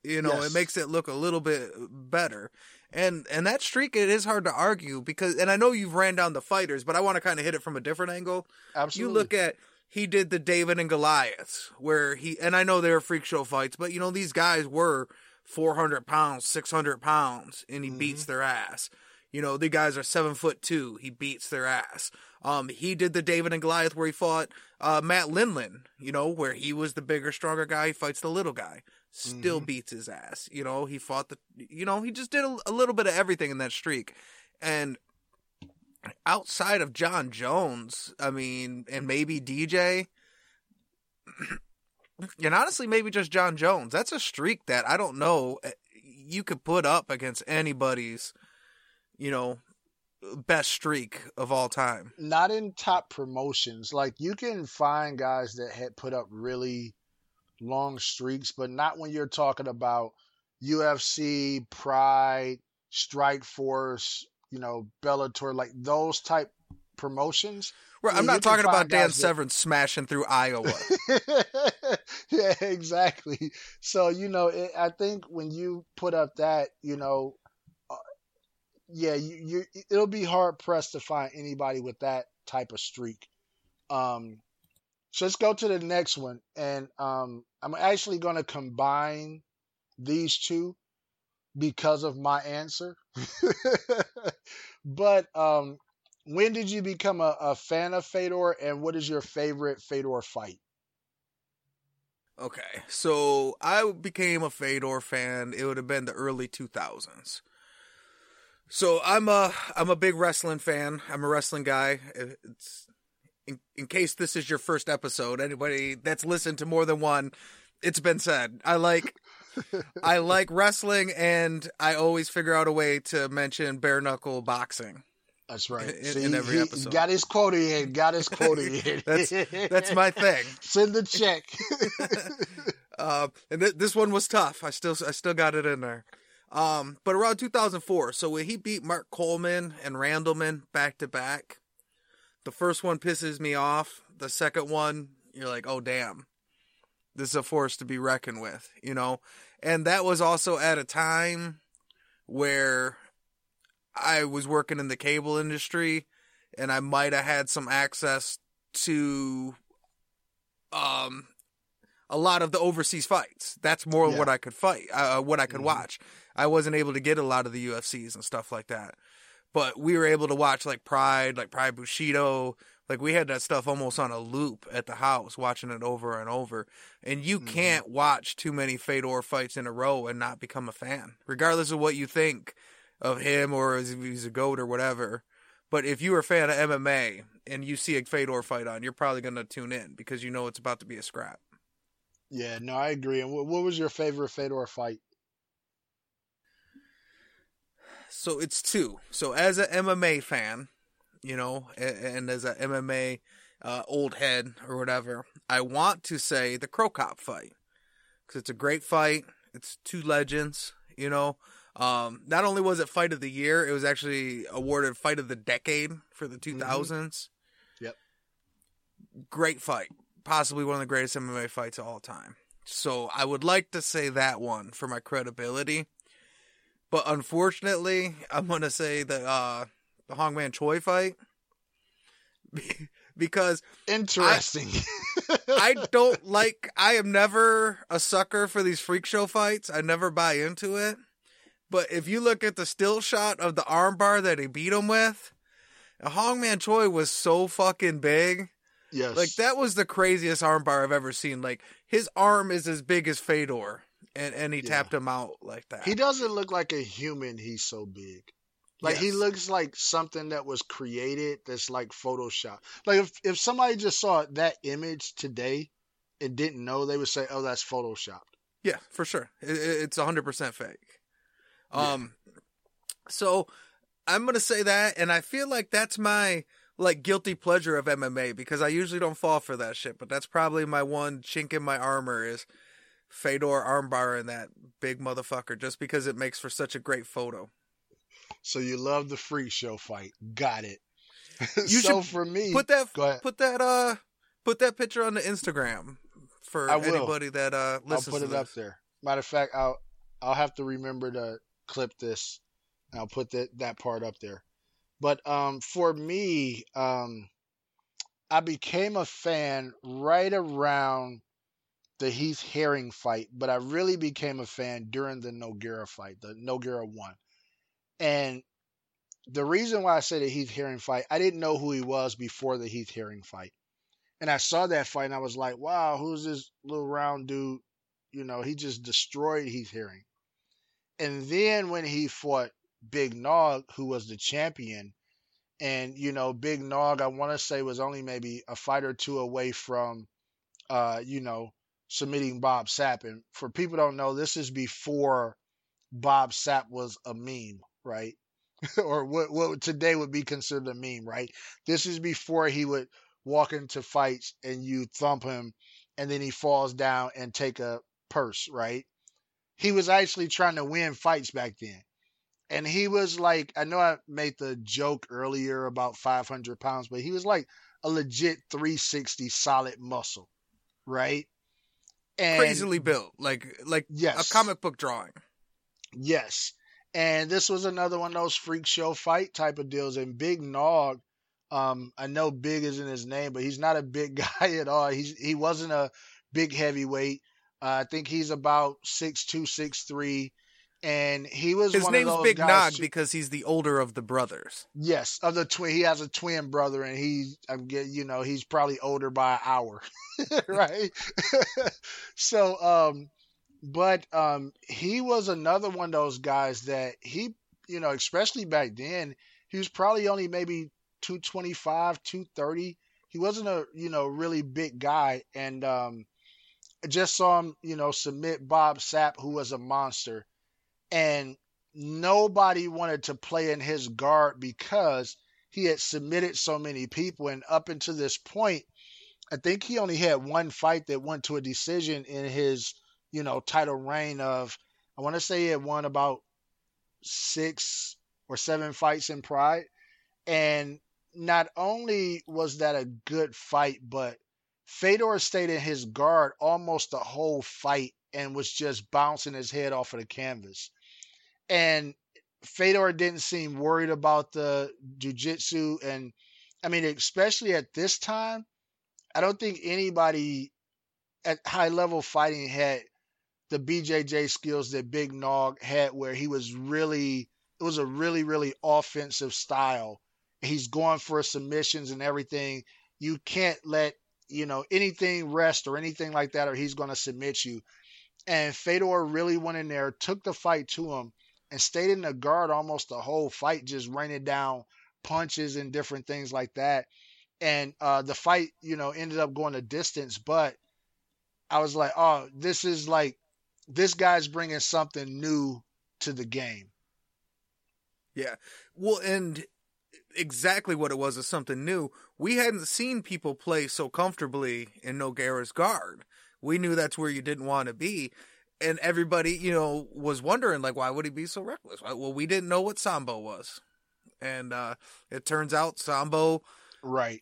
You know, yes. it makes it look a little bit better. And and that streak it is hard to argue because and I know you've ran down the fighters, but I want to kind of hit it from a different angle. Absolutely. You look at he did the David and Goliath where he and I know they were freak show fights, but you know these guys were 400 pounds, 600 pounds, and he mm-hmm. beats their ass. You know, the guys are seven foot two. He beats their ass. Um, he did the David and Goliath where he fought uh, Matt Lindland. You know, where he was the bigger, stronger guy. He fights the little guy. Still mm-hmm. beats his ass. You know, he fought the. You know, he just did a, a little bit of everything in that streak, and outside of Jon Jones, I mean, and maybe DJ and honestly, maybe just Jon Jones. That's a streak that I don't know eh, you could put up against anybody's, you know, best streak of all time. Not in top promotions. Like you can find guys that had put up really long streaks, but not when you're talking about UFC, Pride, Strikeforce, you know, Bellator, like those type promotions. Right, I'm not talking about Dan Severn that... smashing through Iowa. yeah, exactly. So you know, it, I think when you put up that, you know, uh, yeah, you, you it'll be hard pressed to find anybody with that type of streak. Um, so let's go to the next one, and um, I'm actually going to combine these two because of my answer. but um, when did you become a, a fan of Fedor, and what is your favorite Fedor fight? Okay, so I became a Fedor fan. It would have been the early 2000s. So I'm a I'm a big wrestling fan. I'm a wrestling guy. It's in, in case this is your first episode, anybody that's listened to more than one, it's been said. I like I like wrestling, and I always figure out a way to mention bare knuckle boxing. That's right. In, See, in every he episode, got his quota in. Got his quota in. that's that's my thing. Send the check. uh, and th- this one was tough. I still I still got it in there. Um, but around 2004, so when he beat Mark Coleman and Randleman back to back, the first one pisses me off. The second one, you're like, oh damn, this is a force to be reckoned with, you know. And that was also at a time where I was working in the cable industry, and I might have had some access to um a lot of the overseas fights. That's more Yeah. what I could fight, uh, what I could Mhm. watch. I wasn't able to get a lot of the UFCs and stuff like that, but we were able to watch like Pride, like Pride Bushido. Like we had that stuff almost on a loop at the house, watching it over and over. And you Mhm. can't watch too many Fedor fights in a row and not become a fan, regardless of what you think of him or if he's a goat or whatever. But if you're a fan of MMA and you see a Fedor fight on, you're probably going to tune in because you know it's about to be a scrap. yeah, no, I agree. And what, what was your favorite Fedor fight? So it's two. So as an MMA fan, you know, a- and as a MMA uh, old head or whatever, I want to say the Cro Cop fight because it's a great fight. It's two legends, you know. Um, not only was it fight of the year, it was actually awarded fight of the decade for the 2000s. Yep. Great fight. Possibly one of the greatest MMA fights of all time. So I would like to say that one for my credibility. But unfortunately, I'm to say the uh, the Hongman Choi fight because Interesting. I don't like. I am never a sucker for these freak show fights. I never buy into it. But if you look at the still shot of the armbar that he beat him with, a Hongman Choi was so fucking big. yes. Like that was the craziest armbar I've ever seen. Like his arm is as big as Fedor, and and he Yeah. tapped him out like that. He doesn't look like a human. He's so big. Like he looks like something that was created that's like Photoshop. Like if if somebody just saw that image today and didn't know, they would say, "Oh, that's photoshopped." Yeah, for sure. It, it- it's 100% fake. Yeah. Um so I'm going to say that and I feel like that's my like guilty pleasure of MMA because I usually don't fall for that shit, but that's probably my one chink in my armor is Fedor armbar and that big motherfucker just because it makes for such a great photo. So you love the freak show fight. Got it. You so should for me, Put that put that uh put that picture on the Instagram for anybody that uh I'll put it up there. Matter of fact, I'll I'll have to remember to clip this. and I'll put that that part up there. But um, for me, um, I became a fan right around the Heath Herring fight, but I really became a fan during the Nogueira fight, the Nogueira one. And the reason why I say the Heath Herring fight, I didn't know who he was before the Heath Herring fight. And I saw that fight and I was like, wow, who's this little round dude? You know, he just destroyed Heath Herring. And then when he fought Big Nog, who was the champion, and you know, Big Nog, I want to say was only maybe a fight or two away from, uh, you know, submitting Bob Sapp. And for people don't know, this is before Bob Sapp was a meme, right? or what what today would be considered a meme, right? This is before he would walk into fights and you thump him, and then he falls down and take a purse, right? He was actually trying to win fights back then. And he was like, I know I made the joke earlier about 500 pounds, but he was like a legit 360 solid muscle, right? And Crazily built, like like yes, a comic book drawing. Yes. And this was another one of those freak show fight type of deals. And Big Nog, um, I know Big isn't his name, but he's not a big guy at all. He's he wasn't a big heavyweight. Uh, I think he's about six two, six three, and he was His one name's of those Big Nog because he's the older of the brothers. Yes, of the twin. He has a twin brother, and he's I'm get you know he's probably older by an hour, right? so, um, but um, he was another one of those guys that he, you know, especially back then, he was probably only maybe 225, 230. He he wasn't a you know really big guy, and um, I just saw him you know submit Bob Sapp, who was a monster, and nobody wanted to play in his guard because he had submitted so many people, and up until this point, I think he only had one fight that went to a decision in his you know title reign of I want to say he had won about six or seven fights in Pride. And not only was that a good fight, but Fedor stayed in his guard almost the whole fight and was just bouncing his head off of the canvas. And Fedor didn't seem worried about the jujitsu. And I mean, especially at this time, I don't think anybody at high level fighting had the BJJ skills that Big Nog had, where he was really, it was a really, really offensive style. He's going for submissions and everything. You can't let, you know, anything rest or anything like that, or he's going to submit you. And Fedor really went in there, took the fight to him, and stayed in the guard almost the whole fight, just raining down punches and different things like that. And uh, the fight, you know, ended up going a distance, but I was like, oh, this is like this guy's bringing something new to the game. Yeah. Well, and exactly what it was is something new. We hadn't seen people play so comfortably in Nogueira's guard. We knew that's where you didn't want to be. And everybody, you know, was wondering, like, why would he be so reckless? Well, we didn't know what Sambo was. And uh, it turns out Sambo right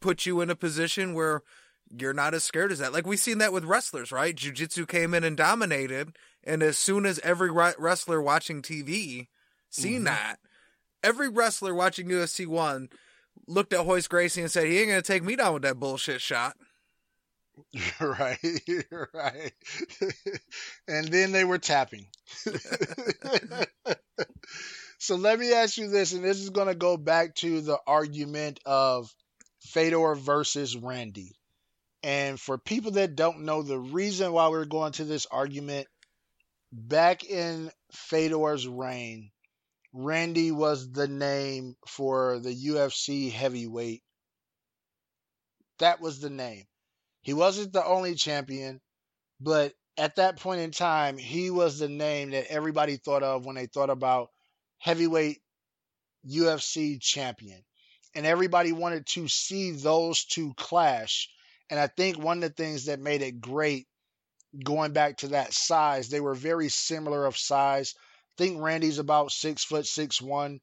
put you in a position where you're not as scared as that. Like we've seen that with wrestlers, right? Jiu-jitsu came in and dominated, and as soon as every wrestler watching TV seen mm-hmm. that, every wrestler watching UFC one looked at Royce Gracie and said, "He ain't gonna take me down with that bullshit shot." Right, right. and then they were tapping. so let me ask you this, and this is going to go back to the argument of Fedor versus Randy. And for people that don't know, the reason why we're going to this argument, back in Fedor's reign, Randy was the name for the UFC heavyweight. That was the name. He wasn't the only champion, but at that point in time, he was the name that everybody thought of when they thought about heavyweight UFC champion. And everybody wanted to see those two clash and I think one of the things that made it great, going back to that size, they were very similar of size. I think Randy's about six foot six one,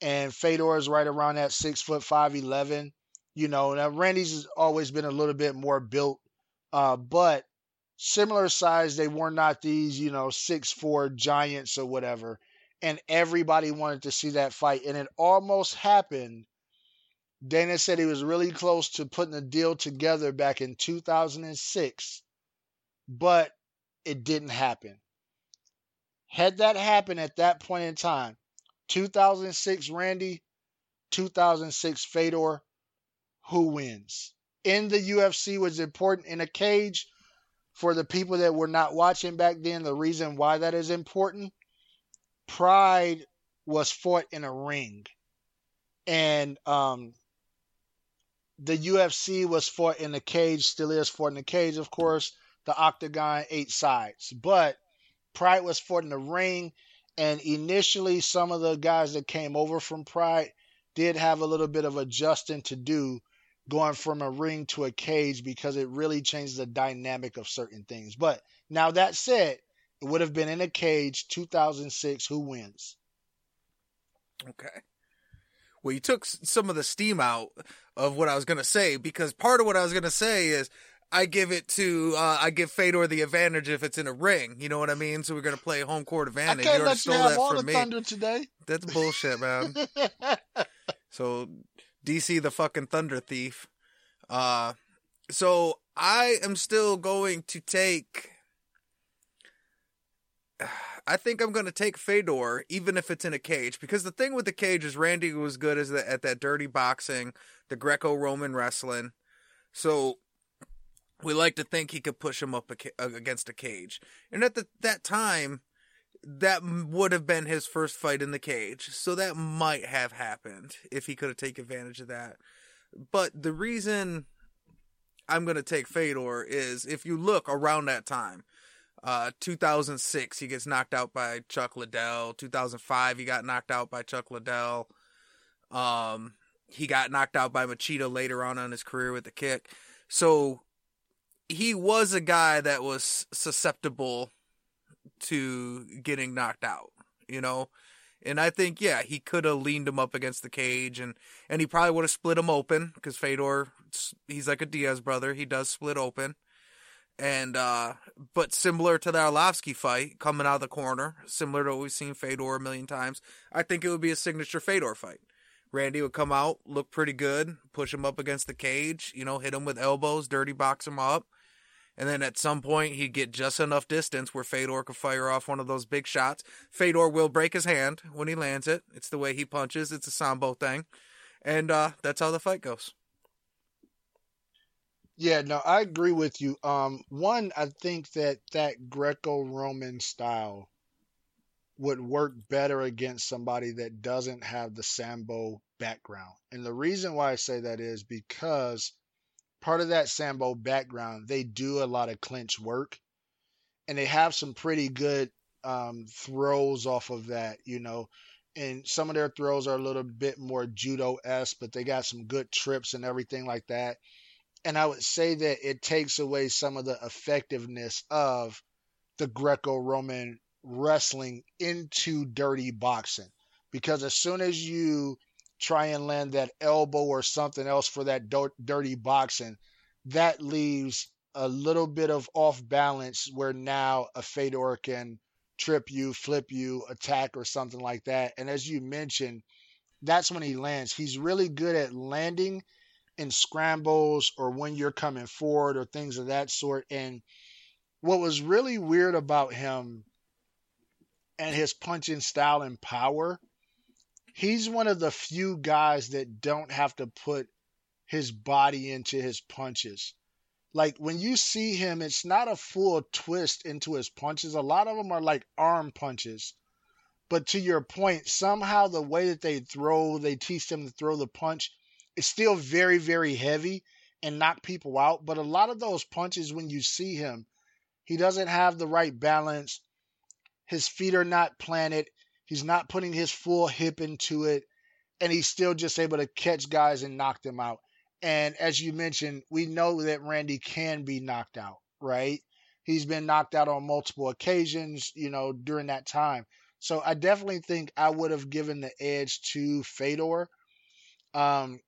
and Fedor is right around that six foot five eleven. You know, now Randy's has always been a little bit more built, uh, but similar size. They were not these, you know, six four giants or whatever. And everybody wanted to see that fight, and it almost happened Dana said he was really close to putting a deal together back in 2006, but it didn't happen. Had that happened at that point in time, 2006 Randy, 2006 Fedor, who wins? In the UFC was important in a cage for the people that were not watching back then. The reason why that is important, Pride was fought in a ring. And um, the UFC was fought in a cage, still is fought in a cage, of course. The octagon, eight sides. But Pride was fought in the ring, and initially, some of the guys that came over from Pride did have a little bit of adjusting to do going from a ring to a cage because it really changes the dynamic of certain things. But now that said, it would have been in a cage 2006 who wins. Okay. Well, you took some of the steam out of what I was going to say because part of what I was going to say is I give it to uh, I give Fedor the advantage if it's in a ring. You know what I mean? So we're gonna play home court advantage. I can't you let you have all the me. thunder today. That's bullshit, man. so DC the fucking thunder thief. Uh, so I am still going to take. I think I'm going to take Fedor, even if it's in a cage, because the thing with the cage is Randy was good as the, at that dirty boxing, the Greco-Roman wrestling. So we like to think he could push him up a, against a cage. And at the, that time, that would have been his first fight in the cage. So that might have happened if he could have taken advantage of that. But the reason I'm going to take Fedor is if you look around that time, uh, 2006, he gets knocked out by Chuck Liddell. 2005, he got knocked out by Chuck Liddell. Um, he got knocked out by Machida later on in his career with the kick. So he was a guy that was susceptible to getting knocked out, you know? And I think, yeah, he could have leaned him up against the cage and, and he probably would have split him open because Fedor, he's like a Diaz brother. He does split open. And, uh, but similar to the Arlovski fight coming out of the corner, similar to what we've seen Fedor a million times, I think it would be a signature Fedor fight. Randy would come out, look pretty good, push him up against the cage, you know, hit him with elbows, dirty box him up. And then at some point, he'd get just enough distance where Fedor could fire off one of those big shots. Fedor will break his hand when he lands it. It's the way he punches. It's a sambo thing. And uh, that's how the fight goes. Yeah, no, I agree with you. Um, one, I think that that Greco-Roman style would work better against somebody that doesn't have the sambo background. And the reason why I say that is because part of that sambo background, they do a lot of clinch work, and they have some pretty good um, throws off of that. You know, and some of their throws are a little bit more judo esque, but they got some good trips and everything like that. And I would say that it takes away some of the effectiveness of the Greco Roman wrestling into dirty boxing. Because as soon as you try and land that elbow or something else for that dirty boxing, that leaves a little bit of off balance where now a Fedor can trip you, flip you, attack, or something like that. And as you mentioned, that's when he lands. He's really good at landing in scrambles or when you're coming forward or things of that sort. And what was really weird about him and his punching style and power, he's one of the few guys that don't have to put his body into his punches. Like when you see him, it's not a full twist into his punches. A lot of them are like arm punches. But to your point, somehow the way that they throw, they teach them to throw the punch, it's still very, very heavy and knock people out. But a lot of those punches, when you see him, he doesn't have the right balance. His feet are not planted. He's not putting his full hip into it. And he's still just able to catch guys and knock them out. And as you mentioned, we know that Randy can be knocked out, right? He's been knocked out on multiple occasions, you know, during that time. So I definitely think I would have given the edge to Fedor. Um,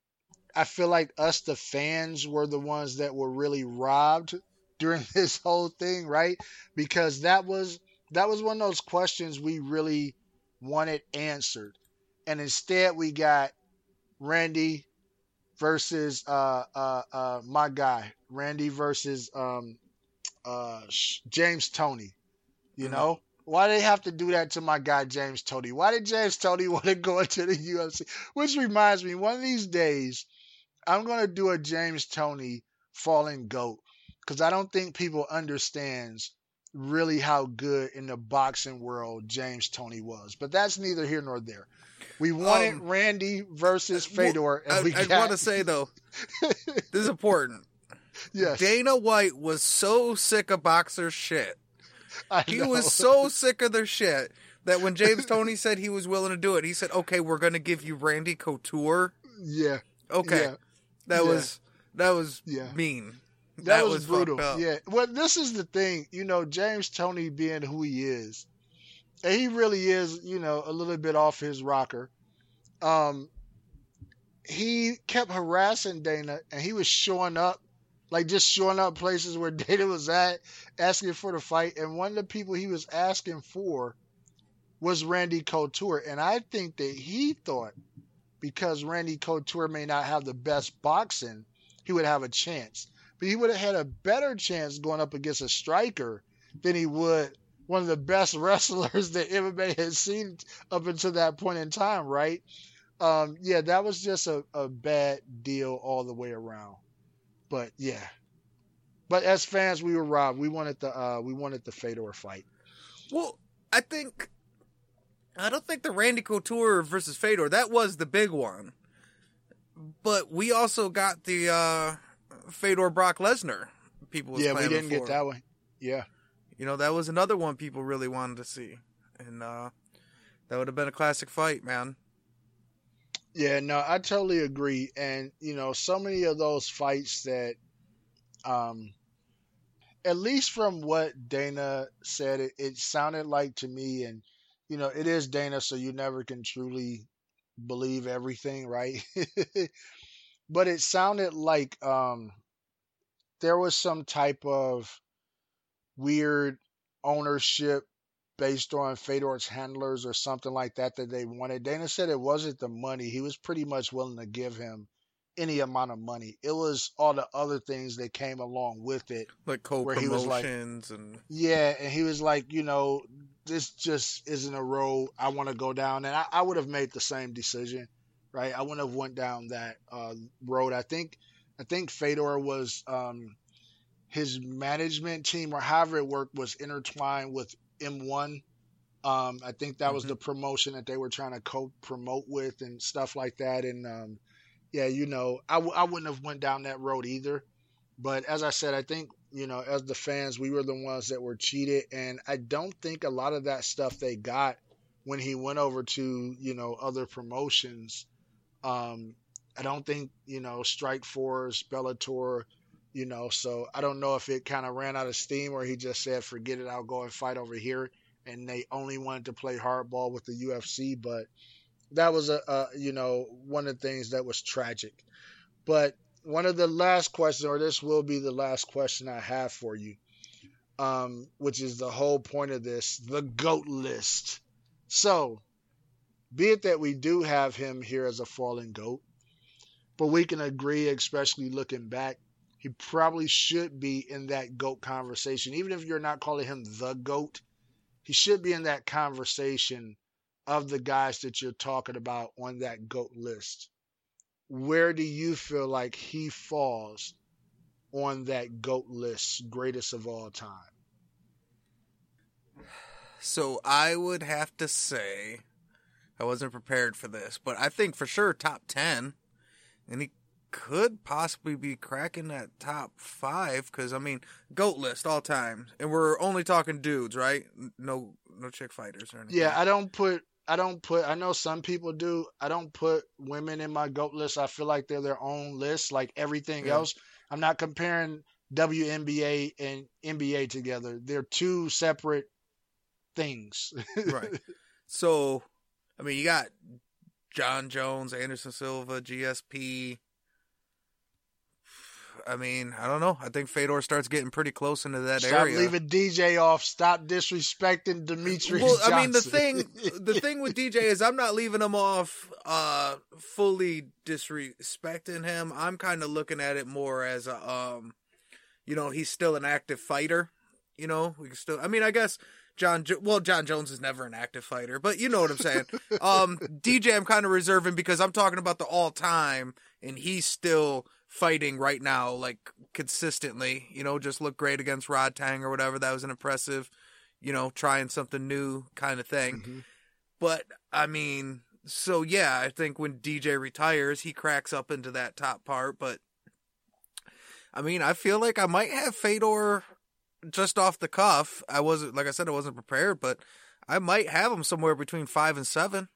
I feel like us, the fans, were the ones that were really robbed during this whole thing, right? Because that was that was one of those questions we really wanted answered, and instead we got Randy versus uh, uh, uh, my guy, Randy versus um, uh, James Toney. You mm-hmm. know, why they have to do that to my guy James Toney? Why did James Toney want to go into the UFC? Which reminds me, one of these days, I'm gonna do a James Toney falling goat because I don't think people understands really how good in the boxing world James Toney was. But that's neither here nor there. We wanted um, Randy versus Fedor. Well, I, I want to say though, this is important. Yes. Dana White was so sick of boxers' shit. he was so sick of their shit that when James Toney said he was willing to do it, he said, "Okay, we're going to give you Randy Couture." Yeah. Okay. Yeah. That yeah. was that was yeah. mean. That, that was, was brutal. Yeah. Well, this is the thing, you know, James Toney being who he is, and he really is, you know, a little bit off his rocker. Um, he kept harassing Dana, and he was showing up, like just showing up places where Dana was at, asking for the fight. And one of the people he was asking for was Randy Couture, and I think that he thought because Randy Couture may not have the best boxing, he would have a chance. But he would have had a better chance going up against a striker than he would one of the best wrestlers that MMA has seen up until that point in time, right? Um, yeah, that was just a, a bad deal all the way around. But yeah. But as fans, we were robbed. We wanted the uh, we wanted the Fedor fight. Well, I think I don't think the Randy Couture versus Fedor that was the big one. But we also got the uh, Fedor Brock Lesnar. People, yeah, we didn't for. get that one. Yeah, you know that was another one people really wanted to see, and uh, that would have been a classic fight, man. Yeah, no, I totally agree. And you know, so many of those fights that, um, at least from what Dana said, it, it sounded like to me, and you know, it is Dana, so you never can truly believe everything, right? but it sounded like um, there was some type of weird ownership based on Fedor's handlers or something like that that they wanted. Dana said it wasn't the money. He was pretty much willing to give him any amount of money. It was all the other things that came along with it. Like co-promotions like, and Yeah, and he was like, you know, this just isn't a road I want to go down. And I, I, would have made the same decision, right? I wouldn't have went down that uh, road. I think I think Fedor was um, his management team or however it worked was intertwined with M1. Um, I think that mm-hmm. was the promotion that they were trying to co-promote with and stuff like that. And um, yeah, you know, I w- I wouldn't have went down that road either. But as I said, I think you know, as the fans, we were the ones that were cheated, and I don't think a lot of that stuff they got when he went over to you know other promotions. Um, I don't think you know Strikeforce, Bellator, you know. So I don't know if it kind of ran out of steam or he just said, "Forget it, I'll go and fight over here." And they only wanted to play hardball with the UFC, but that was a, a you know one of the things that was tragic. But one of the last questions, or this will be the last question I have for you, um, which is the whole point of this the GOAT list. So, be it that we do have him here as a fallen GOAT, but we can agree, especially looking back, he probably should be in that GOAT conversation. Even if you're not calling him the GOAT, he should be in that conversation of the guys that you're talking about on that GOAT list where do you feel like he falls on that GOAT list, greatest of all time? So I would have to say, I wasn't prepared for this, but I think for sure top 10. And he could possibly be cracking that top five because, I mean, GOAT list all time. And we're only talking dudes, right? No no chick fighters or anything. Yeah, I don't put I don't put. I know some people do. I don't put women in my goat list. I feel like they're their own list, like everything yeah. else. I'm not comparing WNBA and NBA together. They're two separate things. right. So, I mean, you got Jon Jones, Anderson Silva, GSP, I mean, I don't know. I think Fedor starts getting pretty close into that Stop area. Stop leaving DJ off. Stop disrespecting Demetrious. Well, Johnson. I mean, the thing, the thing with DJ is I'm not leaving him off uh, fully disrespecting him. I'm kind of looking at it more as a, um, you know, he's still an active fighter. You know, we can still. I mean, I guess John. Well, Jon Jones is never an active fighter, but you know what I'm saying. um, DJ, I'm kind of reserving because I'm talking about the all time, and he's still fighting right now, like consistently. You know, just look great against Rodtang or whatever. That was an impressive, you know, trying something new kind of thing. Mm-hmm. But I mean, so yeah, I think when DJ retires, he cracks up into that top part. But I mean, I feel like I might have Fedor just off the cuff. I wasn't, like I said, I wasn't prepared, but I might have him somewhere between five and seven.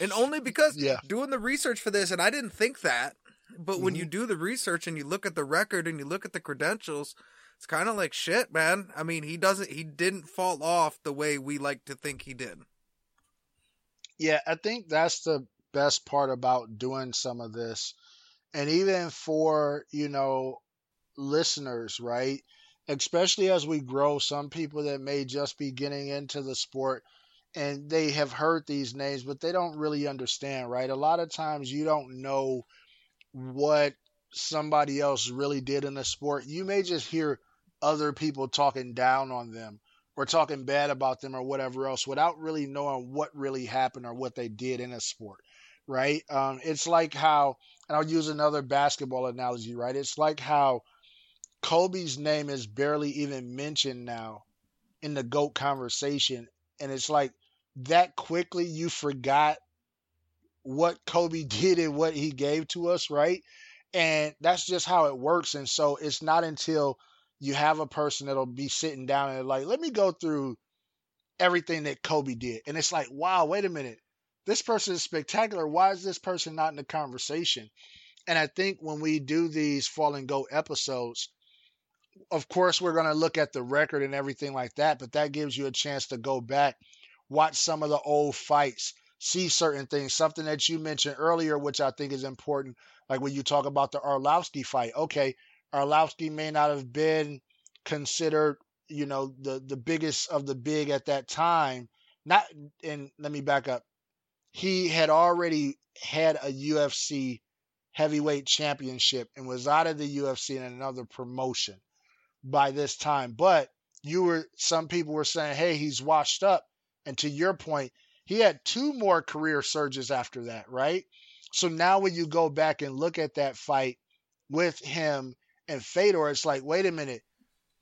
And only because yeah. doing the research for this, and I didn't think that, but when mm-hmm. you do the research and you look at the record and you look at the credentials, it's kind of like shit, man. I mean, he doesn't, he didn't fall off the way we like to think he did. Yeah, I think that's the best part about doing some of this. And even for, you know, listeners, right? Especially as we grow, some people that may just be getting into the sport and they have heard these names, but they don't really understand, right? A lot of times you don't know what somebody else really did in the sport. You may just hear other people talking down on them or talking bad about them or whatever else without really knowing what really happened or what they did in a sport, right? Um, it's like how, and I'll use another basketball analogy, right? It's like how Kobe's name is barely even mentioned now in the GOAT conversation. And it's like that quickly you forgot what Kobe did and what he gave to us, right? And that's just how it works. And so it's not until you have a person that'll be sitting down and like, let me go through everything that Kobe did. And it's like, wow, wait a minute. This person is spectacular. Why is this person not in the conversation? And I think when we do these fall and go episodes, of course, we're going to look at the record and everything like that, but that gives you a chance to go back, watch some of the old fights, see certain things. Something that you mentioned earlier, which I think is important, like when you talk about the Arlovski fight. Okay, Arlovski may not have been considered, you know, the the biggest of the big at that time. Not, and let me back up. He had already had a UFC heavyweight championship and was out of the UFC in another promotion by this time. But you were some people were saying, "Hey, he's washed up." And to your point, he had two more career surges after that, right? So now when you go back and look at that fight with him and Fedor, it's like, wait a minute,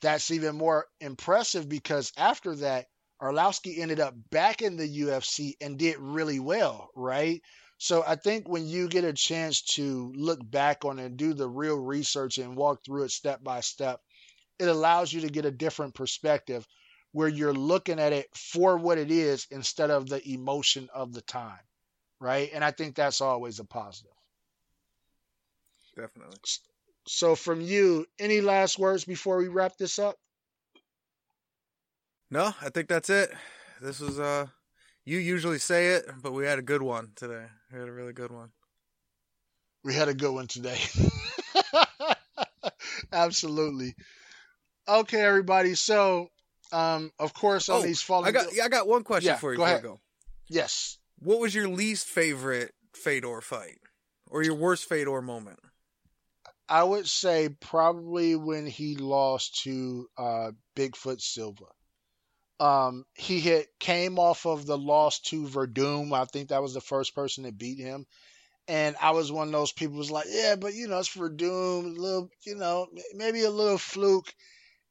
that's even more impressive because after that, Arlovski ended up back in the UFC and did really well, right? So I think when you get a chance to look back on and do the real research and walk through it step by step, it allows you to get a different perspective where you're looking at it for what it is instead of the emotion of the time. Right. And I think that's always a positive. Definitely. So, from you, any last words before we wrap this up? No, I think that's it. This was, uh, you usually say it, but we had a good one today. We had a really good one. We had a good one today. Absolutely. Okay, everybody. So, um, of course, on Oh, these falling. I got, I got one question Yeah, for you go ahead. Go. yes. What was your least favorite Fedor fight, or your worst Fedor moment? I would say probably when he lost to uh, Bigfoot Silva. Um, he had came off of the loss to Werdum. I think that was the first person that beat him. And I was one of those people who was like, yeah, but you know, it's Werdum, a little, you know, maybe a little fluke.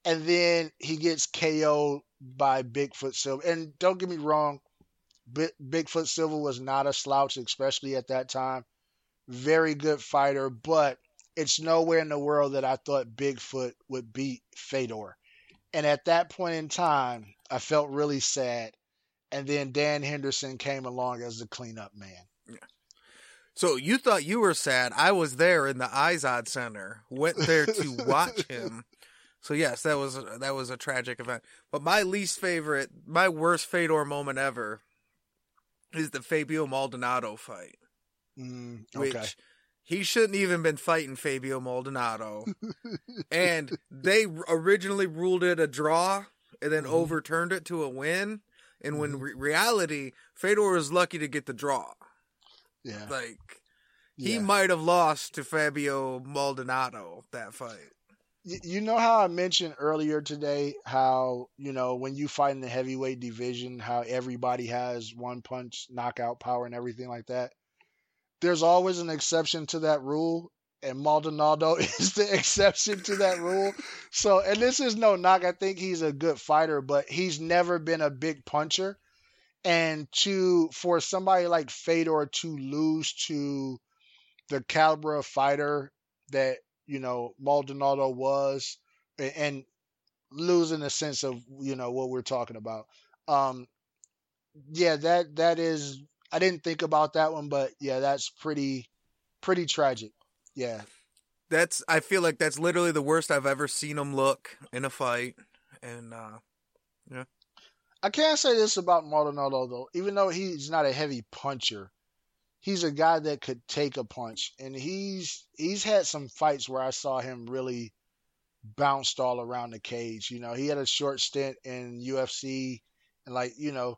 And then he gets KO'd by Bigfoot Silva. And don't get me wrong, Bi- Bigfoot Silva was not a slouch, especially at that time. Very good fighter, but it's nowhere in the world that I thought Bigfoot would beat Fedor. And at that point in time, I felt really sad. And then Dan Henderson came along as the cleanup man. Yeah. So you thought you were sad. I was there in the Izod Center. Went there to watch him. So yes, that was that was a tragic event. But my least favorite, my worst Fedor moment ever, is the Fabio Maldonado fight. Mm, Which he shouldn't even been fighting Fabio Maldonado. and they originally ruled it a draw and then Mhm. overturned it to a win. And when Mhm. re- reality, Fedor was lucky to get the draw. Yeah. Like he yeah. might have lost to Fabio Maldonado that fight. You know how I mentioned earlier today how, you know, when you fight in the heavyweight division, how everybody has one punch knockout power and everything like that? There's always an exception to that rule, and Maldonado is the exception to that rule. So, and this is no knock. I think he's a good fighter, but he's never been a big puncher. And to for somebody like Fedor to lose to the caliber of fighter that you know Maldonado was, a- and losing in the sense of you know what we're talking about. Um, yeah, that that is. I didn't think about that one, but yeah, that's pretty pretty tragic. Yeah, That's I feel like that's literally the worst I've ever seen him look in a fight. And uh yeah. I can't say this about Maldonado though. Even though he's not a heavy puncher, he's a guy that could take a punch, and he's he's had some fights where I saw him really bounced all around the cage. You know, he had a short stint in UFC, and like you know,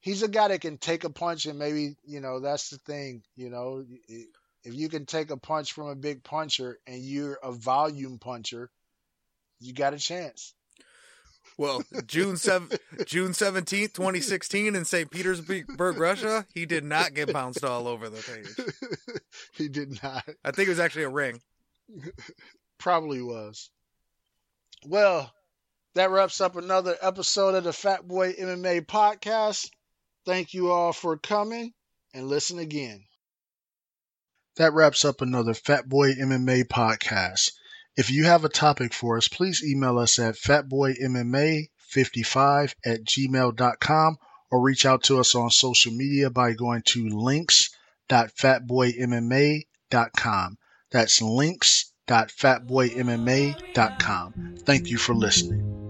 he's a guy that can take a punch, and maybe you know that's the thing. You know, if you can take a punch from a big puncher and you're a volume puncher, you got a chance. Well, June seven June seventeenth, twenty sixteen in St. Petersburg, Russia, he did not get bounced all over the page. he did not. I think it was actually a ring. Probably was. Well, that wraps up another episode of the Fat Boy MMA podcast. Thank you all for coming, and listen again. That wraps up another Fat Boy MMA podcast. If you have a topic for us, please email us at fatboymma55 at gmail.com or reach out to us on social media by going to links.fatboymma.com. That's links.fatboymma.com. Thank you for listening.